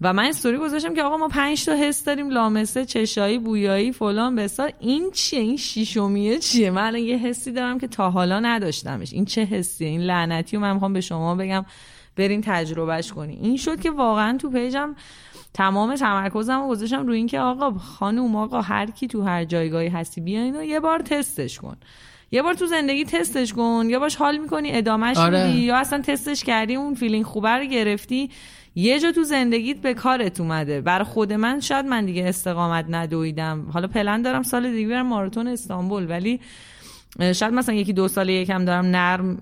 Speaker 1: و من استوری گذاشتم که آقا ما پنج تا حس داریم لامسه چشایی بویایی فلان بسار این چیه؟ این شیشمیه چیه؟ من الان یه حسی دارم که تا حالا نداشتمش. این چه حسیه؟ این لعنتی و من می‌خوام به شما بگم. برین تجربهش کنی این شد که واقعا تو پیجم تمام تمرکزم رو گذاشتم روی اینکه آقا خانوم آقا هر کی تو هر جایگاهی هستی بیاین و یه بار تستش کن. یه بار تو زندگی تستش کن. یا باش حال می‌کنی ادامهش
Speaker 2: آره.
Speaker 1: میدی. یا اصلا تستش کردی اون feeling خوبه رو گرفتی. یه جا تو زندگیت به کارت اومده. برای خود من شاید من دیگه استقامت ندویدم. حالا پلن دارم سال دیگه برم ماراتون استانبول ولی شاید مثلا یکی دو سال یکم دارم نرم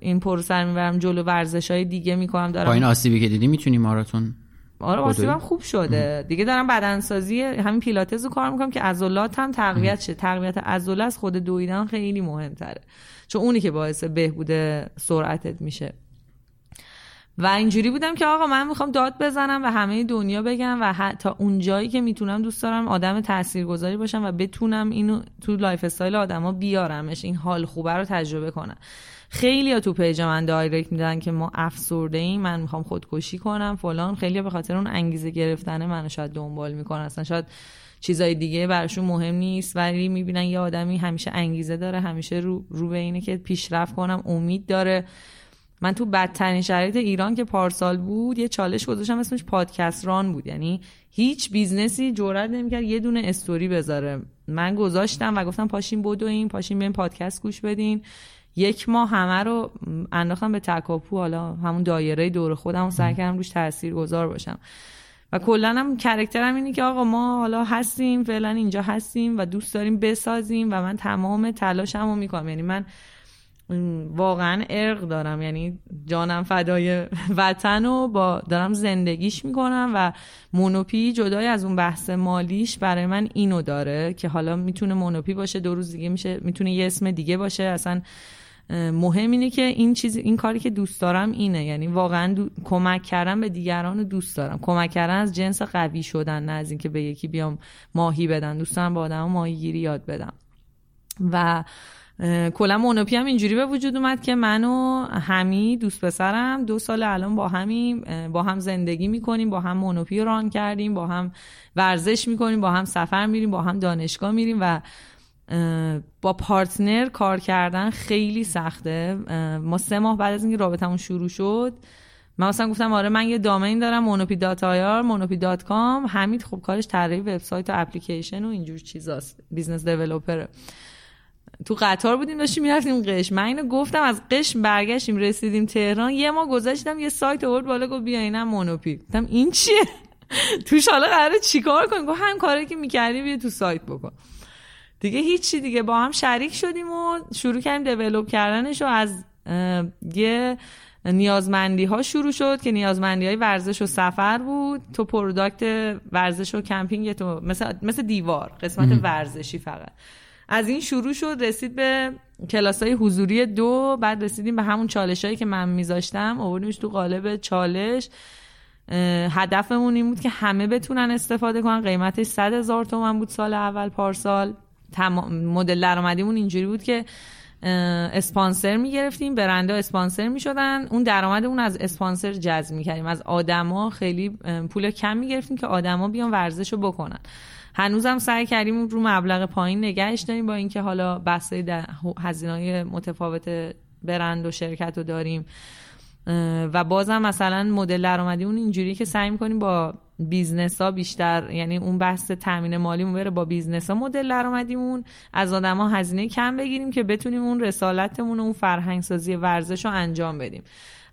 Speaker 1: این پروسه رو می‌برم جلو ورزش های دیگه می‌کنم دارم.
Speaker 2: با این آسیبی که دیدی می‌تونی ماراتون
Speaker 1: آره؟ آسیبم خوب شده. دیگه دارم بدنسازی همین پیلاتز رو کار می‌کنم که عضلات هم تقویت شه. تقویت عضله از خود دویدن خیلی مهمتره. چون اونی که باعث بهبود سرعتت میشه. و اینجوری بودم که آقا من می‌خوام داد بزنم و همه دنیا بگم و حتی اون جایی که می‌تونم دوست دارم آدم تاثیرگذاری باشم و بتونم اینو تو lifestyle آدما بیارمش این حال خوبه رو تجربه کنم. خیلی ها تو پیج من direct میدن که ما افسرده ایم من می‌خوام خودکشی کنم فلان. خیلی به خاطر اون انگیزه گرفتن منو شاید دنبال می‌کنن. اصلا شاید چیزای دیگه براشون مهم نیست ولی می‌بینن یه آدمی همیشه انگیزه داره همیشه رو, رو به اینه که پیشرفت کنم امید داره. من تو بدترین شرایط ایران که پارسال بود یه چالش گذاشتم اسمش پادکست run بود. یعنی هیچ business ی جرئت نمی‌کرد یه دونه استوری بذاره. من گذاشتم و گفتم پاشین بدوین پاشین بیاین پادکست گوش بدین. یک ماه همه رو انداختم به تکاپو. حالا همون دایره دور خودم و سعی کردم روش تاثیر گذار باشم. و کلا هم کرکترم اینه که آقا ما حالا هستیم فعلا اینجا هستیم و دوست داریم بسازیم و من تمام تلاشم رو می‌کنم. یعنی من واقعا ارق دارم. یعنی جانم فدای وطن و با دارم زندگیش می‌کنم و مونوپی جدای از اون بحث مالیش برای من اینو داره که حالا می‌تونه مونوپی باشه دو روز دیگه میشه می‌تونه یه اسم دیگه باشه. اصلا مهم اینه که این چیز این کاری که دوست دارم اینه. یعنی واقعا دو- کمک کردن به دیگران رو دوست دارم. کمک کردن از جنس قوی شدن نه از اینکه به یکی بیام ماهی بدن. دوست دارم به آدم ماهی گیری یاد بدم. و کلا مونوپی هم اینجوری به وجود اومد که من و همی دوست پسرم دو سال الان با همیم اه، با هم زندگی می‌کنیم با هم مونوپی ران کردیم با هم ورزش می‌کنیم با هم سفر میریم با هم دانشگاه میریم و با partner کار کردن خیلی سخته. ما سه ماه بعد از اینکه رابطمون شروع شد من مثلا گفتم آره من یه domain دارم مونوپی dot ir مونوپی dot com. حمید خب کارش طراحی وبسایت و اپلیکیشن و اینجور چیزاست business developer ه تو قطار بودیم داشتیم می‌رفتیم قشم من اینو گفتم از قشم برگشتیم رسیدیم تهران. یه ماه گذشت یه سایت آورد بالا گفت بیا اینم مونوپی گفتم این چیه؟ توش حالا قراره چیکار کنیم؟ گفت همون کاری که می‌کردی بیا تو سایت بکن. دیگه هیچی دیگه. با هم شریک شدیم و شروع کردیم develop کردنش و از یه نیازمندی ها شروع شد که نیازمندی های ورزش و سفر بود. تو product ورزش و کمپینگ تو مثل, مثل دیوار قسمت ورزشی فقط. از این شروع شد رسید به کلاس های حضوری دو بعد رسیدیم به همون چالش هایی که من میذاشتم. آوردیمش تو قالب چالش. هدفمون این بود که همه بتونن استفاده کنن. قیمتش 100 هزار تومن بود سال اول پارسال. تمام مدل درآمدیمون اینجوری بود که اسپانسر می‌گرفتیم. برنده اسپانسر می‌شدن. اون درآمدمون از اسپانسر جذب می‌کردیم. از آدما خیلی پول کم می‌گرفتیم که آدما بیان ورزش رو بکنن. هنوزم سعی کردیم رو مبلغ پایین نگهش داریم با اینکه حالا بحث هزینه های متفاوت برند و شرکت رو داریم. و بازم مثلا مدل درآمدی اون اینجوری که سعی می‌کنیم با business ها بیشتر یعنی اون بحث تامین مالیمون بره با business ها مدل درآمدیمون از آدما هزینه کم بگیریم که بتونیم اون رسالتمون و اون فرهنگ سازی ورزش رو انجام بدیم.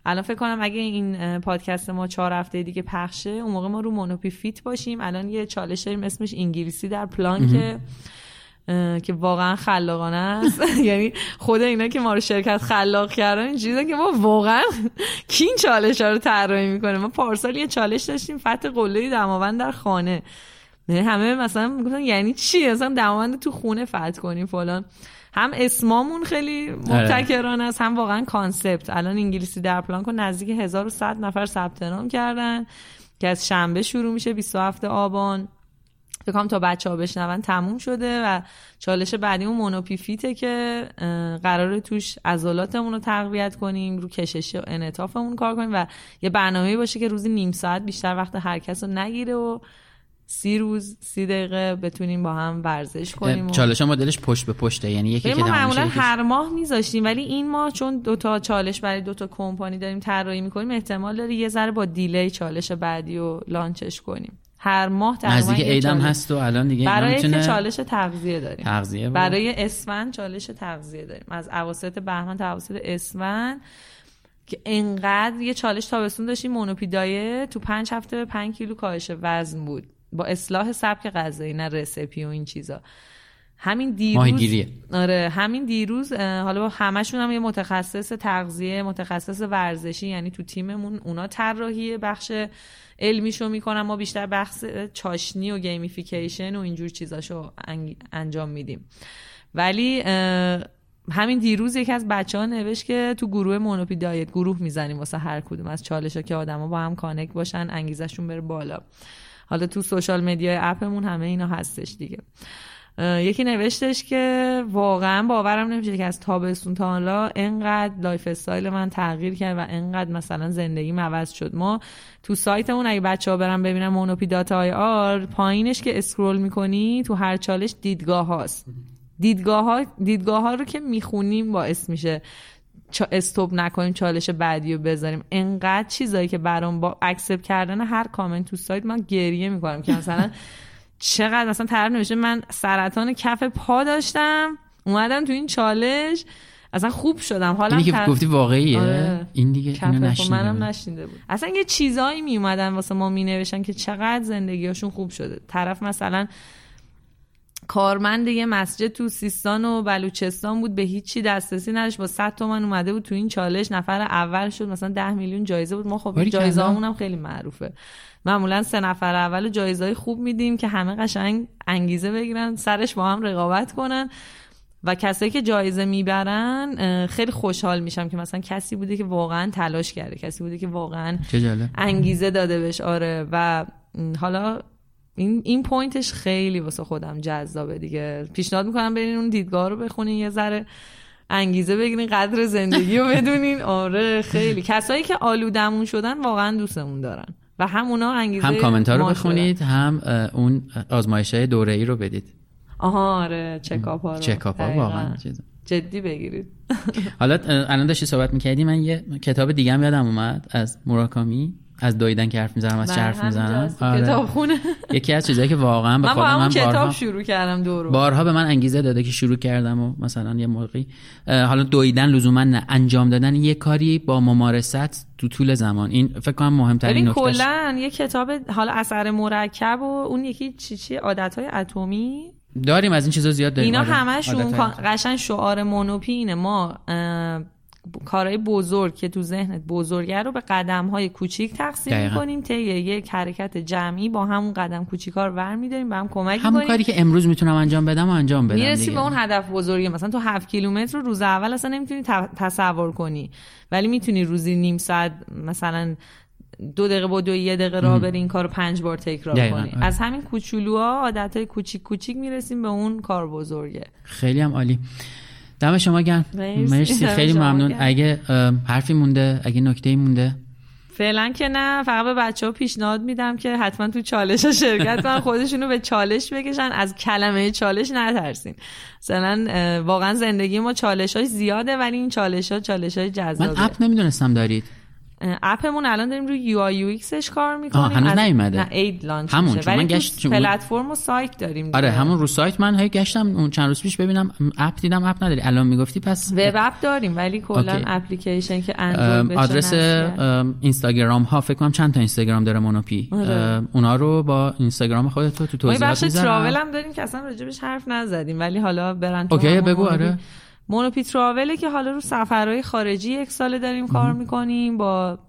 Speaker 1: الان فکر کنم اگه این پادکست ما چهار هفته دیگه پخشه اون موقع ما رو مونوپی fit باشیم. الان یه چالش داریم اسمش انگلیسی در پلان که واقعا خلاقانه است. یعنی خود اینا که ما رو شرکت خلاق کردن اینجوری که ما واقعا کی این چالش ها رو طراحی می‌کنه؟ ما پارسال یه چالش داشتیم فتح قله دماوند در خانه. یعنی همه مثلا می‌گفتن یعنی چی؟ مثلا دماوند تو خونه فتح کنیم فلان. هم اسمامون خیلی مبتکرانه است هم واقعا کانسپت. الان انگلیسی در پلان کن نزدیک 1100 نفر ثبت نام کردن که از شنبه شروع میشه 27 آبان. فکر کنم تا بچه ها بشنون تموم شده و چالش بعدیمون مونوپیفیته که اه، قراره توش عضلاتمون رو تقویت کنیم رو کشش و انعطافمون کار کنیم و یه برنامه باشه که روزی نیم ساعت بیشتر وقت هر کس رو نگیره و سی روز سی دقیقه بتونیم با هم ورزش کنیم و...
Speaker 2: چالش ها مدلش پشت به پشته یعنی یکی که
Speaker 1: ما معمولا هر ماه میذاشتیم ولی این ماه چون دوتا چالش برای دوتا کمپانی داریم طراحی می‌کنیم احتمال داره یه ذره با دیلی چالش بعدی رو لانچش کنیم. هر ماه تقریبا
Speaker 2: نزدیک عیدم
Speaker 1: چالش.
Speaker 2: هست و الان دیگه
Speaker 1: برای
Speaker 2: می‌تونه
Speaker 1: چالش تغذیه داریم؟
Speaker 2: تغذیه
Speaker 1: برای اسفند چالش تغذیه داریم. از اواسط بهمن تا اواسط اسفند که انقدر یه چالش تابستون داشتیم مونوپی diet تو پنج هفته به پنج کیلو کاهش وزن بود. با اصلاح سبک غذایی نه recipe و این چیزا. همین دیروز
Speaker 2: ماهیگیریه.
Speaker 1: آره همین دیروز حالا با همشون هم یه متخصص تغذیه متخصص ورزشی یعنی تو تیممون اونا طراحی بخش علمیشو می‌کنن. ما بیشتر بخش چاشنی و gamification و اینجور چیزاشو انجام میدیم. ولی همین دیروز یکی از بچه ها نوشت که تو گروه مونوپی diet گروه می‌زنیم واسه هر کدوم. از چالش ها که آدما با هم connect باشن انگیزشون بره بالا. حالا تو social media app مون همه اینا هستش دیگه. یکی نوشتش که واقعا باورم نمیشه که از تابستون تا حالا انقدر lifestyle من تغییر کرد و انقدر مثلا زندگیم عوض شد. ما تو سایتمون اگه بچه ها برن ببینن مونوپی dot ir پایینش که scroll می‌کنی تو هر چالش دیدگاه هاست. دیدگاه ها, دیدگاه ها رو که می‌خونیم باعث میشه. چا استوب نکنیم چالش بعدی رو بذاریم. انقدر چیزایی که برام با اکسپ کردن هر کامنت تو سایت من گریه می‌کنم که مثلا چقدر مثلا طرف نوشته من سرطان کف پا داشتم اومدم تو این چالش اصلا خوب شدم. حالا
Speaker 2: اینی که گفتی واقعیه؟
Speaker 1: آره.
Speaker 2: این دیگه اینو
Speaker 1: پا
Speaker 2: نشنیده
Speaker 1: منم
Speaker 2: بود.
Speaker 1: نشنیده بود. اصلا یه چیزایی می اومدن واسه ما می نوشتن که چقدر زندگیاشون خوب شده. طرف مثلا کارمند یه مسجد تو سیستان و بلوچستان بود به هیچی دسترسی نداشت. با 100 تومن اومده بود تو این چالش. نفر اول شد مثلا 10 میلیون جایزه بود. ما خب. جایزه هم خیلی معروفه. معمولا سه نفر اول جایزه خوب میدیم که همه قشنگ انگیزه بگیرن سرش با هم رقابت کنن. و کسایی که جایزه می‌برن خیلی خوشحال میشم که مثلا کسی بوده که واقعا تلاش کرده کسی بوده که واقعا انگیزه داده بهش. آره. و حالا این این point ش خیلی واسه خودم جذابه دیگه. پیشنهاد می‌کنم برین اون دیدگاه رو بخونین یه ذره انگیزه بگیرین قدر زندگی رو بدونین. آره خیلی. کسایی که آلودمون شدن واقعا دوستمون دارن و هم اونا انگیزه
Speaker 2: هم کامنت رو بخونید هم اون آزمایش های دوره ای رو بدید.
Speaker 1: آها آره checkup ها رو.
Speaker 2: checkup ها. واقعا.
Speaker 1: جدی بگیرید.
Speaker 2: حالا الان داشتی صحبت می‌کردی من یه کتاب دیگه هم یادم اومد از موراکامی از دویدن که حرف می‌زنم از چه حرف می‌زنم؟
Speaker 1: کتاب خونه
Speaker 2: یکی از چیزایی که واقعا به
Speaker 1: من با
Speaker 2: خودم
Speaker 1: همون
Speaker 2: من
Speaker 1: کتاب
Speaker 2: بارها
Speaker 1: شروع کردم دورو.
Speaker 2: بارها به من انگیزه داده که شروع کردم و مثلا یه موقعی حالا دویدن لزوما نه انجام دادن یه کاری با ممارست تو طول زمان. این فکر کنم مهمترین نکتهش.
Speaker 1: کلا یه کتاب حالا اثر مرکب و اون یکی چی چی؟ عادت های اتمی؟
Speaker 2: داریم از این چیزا زیاد داریم.
Speaker 1: اینا
Speaker 2: آره.
Speaker 1: همشون
Speaker 2: عادتهای
Speaker 1: قشنگ شعار مونوپی اینه ما کارهای بزرگ که تو ذهنت بزرگه رو به قدم های کوچیک تقسیم
Speaker 2: دقیقاً.
Speaker 1: می‌کنیم. طی یک حرکت جمعی با همون قدم کوچیکا رو ور میداریم به هم کمک
Speaker 2: همون کاری که امروز می‌تونم انجام بدم و انجام بدم
Speaker 1: می‌رسی. به اون هدف بزرگی. مثلا تو هفت کیلومتر رو روز اول اصلا نمی‌تونی تصور کنی. ولی می‌تونی روزی نیم ساعت مثلا دو دقیقه با دو یه دقیقه راه بری این کار رو پنج بار تکرار
Speaker 2: دقیقاً،
Speaker 1: کنی.
Speaker 2: آره.
Speaker 1: از همین کوچولوها عادت های کوچیک کوچیک می‌رسیم به اون کار بزرگه.
Speaker 2: خیلی هم عالی. دم شما گرم.
Speaker 1: مرسی.
Speaker 2: خیلی ممنون.
Speaker 1: گرم.
Speaker 2: اگه حرفی مونده اگه نکته مونده.
Speaker 1: فعلا که نه. فقط به بچه ها پیشنهاد میدم که حتما تو چالش ها شرکت کنن خودشونو به چالش بکشن. از کلمه چالش نترسین. مثلا واقعا زندگی ما چالش های زیاده ولی این چالش ها چالش های
Speaker 2: من
Speaker 1: جذابه
Speaker 2: اپ نمی‌دونستم دارید.
Speaker 1: اپمون الان داریم روی یو آی یو ایکسش کار می‌کنیم
Speaker 2: آه، هنوز نیومده.
Speaker 1: نه اید لانچ
Speaker 2: همون،
Speaker 1: میشه
Speaker 2: چون من گشت-
Speaker 1: پلتفرم و سایت داریم
Speaker 2: آره. همون رو سایت من هی گشتم اون چند روز پیش ببینم app دیدم app نداری الان می‌گفتی پس
Speaker 1: web app داریم ولی کلا. اپلیکیشن که اندروید
Speaker 2: آدرس اینستاگرام ها فکر کنم چند تا اینستاگرام داره مونوپی
Speaker 1: آره.
Speaker 2: اونا رو با اینستاگرام خودت تو
Speaker 1: ما یه
Speaker 2: توضیحات
Speaker 1: بخش
Speaker 2: می‌ذارم
Speaker 1: travel هم داریم که اصلا راجبش حرف نزدیم ولی حالا برن okay،
Speaker 2: بگو،. آره.
Speaker 1: مونوپی travel ه که حالا رو سفرهای خارجی یک ساله داریم کار می‌کنیم با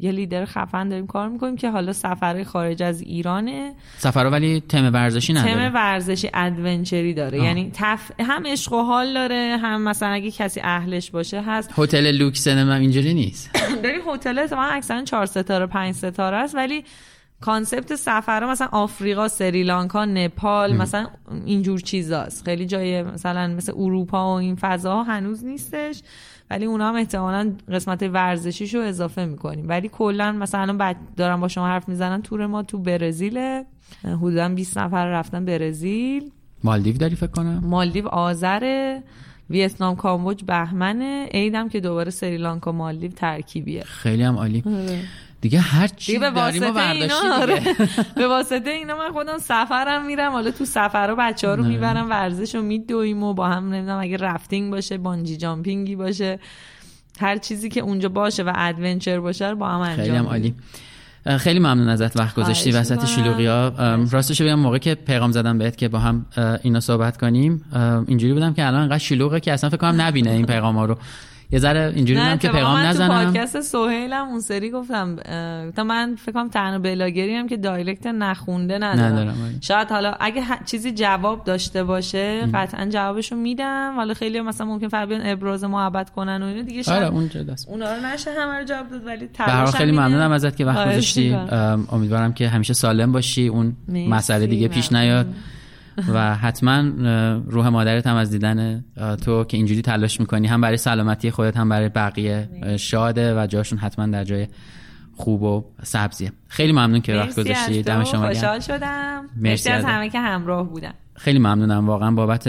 Speaker 1: یه لیدر خفن داریم کار می‌کنیم که حالا سفرهای خارج از ایرانه.
Speaker 2: سفر ولی تم ورزشی نداره.
Speaker 1: تم ورزشی adventure ی داره.
Speaker 2: آه.
Speaker 1: یعنی تف... هم عشق و حال داره هم مثلا اگه کسی اهلش باشه هست.
Speaker 2: هتل لوکس نمی‌دونم اینجوری نیست.
Speaker 1: داریم هتل اتفاقا اکثرا چهار ستاره پنج ستاره است ولی concept سفرها مثلا آفریقا سریلانکا نپال مثلا اینجور چیزاست. خیلی جای مثلا مثل اروپا و این فضاها هنوز نیستش ولی اونا هم احتمالا قسمت ورزشیشو اضافه می‌کنیم. ولی کلا مثلا بعد دارم با شما حرف می‌زنن تور ما تو برزیل حدودا 20 نفر رفتن برزیل.
Speaker 2: مالدیو داری فکر کنم؟
Speaker 1: مالدیو آذره ویتنام کامبوج بهمنه. عیدم که دوباره سریلانکا مالدیو ترکیبیه.
Speaker 2: خیلی هم عالی. دیگه هر چی
Speaker 1: دیگه به واسطه اینا آره. به واسطه اینا من خودم سفرم میرم حالا تو سفر بچه ها رو می‌برم ورزش رو میدویم و با هم نمی‌دونم اگه rafting باشه bungee jumping ی باشه هر چیزی که اونجا باشه و adventure باشه رو با هم انجام
Speaker 2: خیلی هم. عالی. خیلی ممنون ازت وقت گذاشتی.
Speaker 1: خواهش
Speaker 2: وسط. شلوغی ها راستش بگم موقع که پیغام زدم بهت که با هم اینا صحبت کنیم اینجوری بودم که الان انقدر شلوغه که اصلا فکر کنم نبینه این پیغام ها رو. یه ذره اینجوری
Speaker 1: نه
Speaker 2: بودم که پیغام
Speaker 1: من تو
Speaker 2: نزنم.
Speaker 1: پادکست سهیلم اون سری گفتم تا من فکر کنم تنها بلاگری هم که دایرکت نخونده ندارم,
Speaker 2: ندارم، آره.
Speaker 1: شاید حالا اگه چیزی جواب داشته باشه قطعا جوابشو میدم. حالا خیلی مثلا ممکن فقط بیان ابراز محبت کنن و اینا. دیگه شاید
Speaker 2: آره دست.
Speaker 1: اونا رو نشه همه رو جواب داد ولی تلاشم
Speaker 2: خیلی. ممنونم ازت که وقت
Speaker 1: خواهش
Speaker 2: گذاشتی. امیدوارم که همیشه سالم باشی اون مسئله دیگه پیش. نیاد. و حتما روح مادرت هم از دیدن تو که اینجوری تلاش می‌کنی هم برای سلامتی خودت هم برای بقیه شاده و جاشون حتما در جای خوب و سبزیه. خیلی ممنون که وقت گذاشتی. دم شما.
Speaker 1: خوشحال شدم.
Speaker 2: مرسی
Speaker 1: از. همه که همراه بودن.
Speaker 2: خیلی ممنونم. واقعا بابت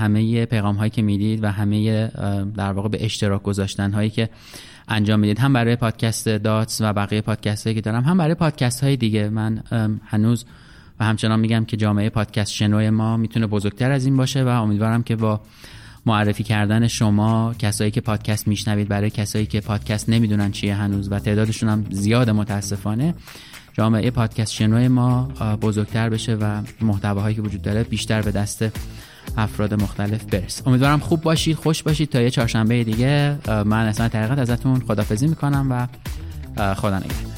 Speaker 2: همه پیغام هایی که می‌دید و همه در واقع به اشتراک گذاشتن هایی که انجام می‌دید هم برای پادکست داتس و بقیه پادکست هایی که دارم هم برای پادکست های دیگه. من هنوز و همچنان میگم که جامعه پادکست شنو ما می‌تونه بزرگتر از این باشه و امیدوارم که با معرفی کردن شما کسایی که پادکست میشنوید برای کسایی که پادکست نمی‌دونن چیه هنوز و تعدادشون هم زیاد متاسفانه جامعه پادکست شنو ما بزرگتر بشه و محتواهایی که وجود داره بیشتر به دست افراد مختلف برسه. امیدوارم خوب باشید خوش باشید تا یه چهارشنبه دیگه. من اصلا طریقت ازتون خدافزی می‌کنم و خدا نگهدار.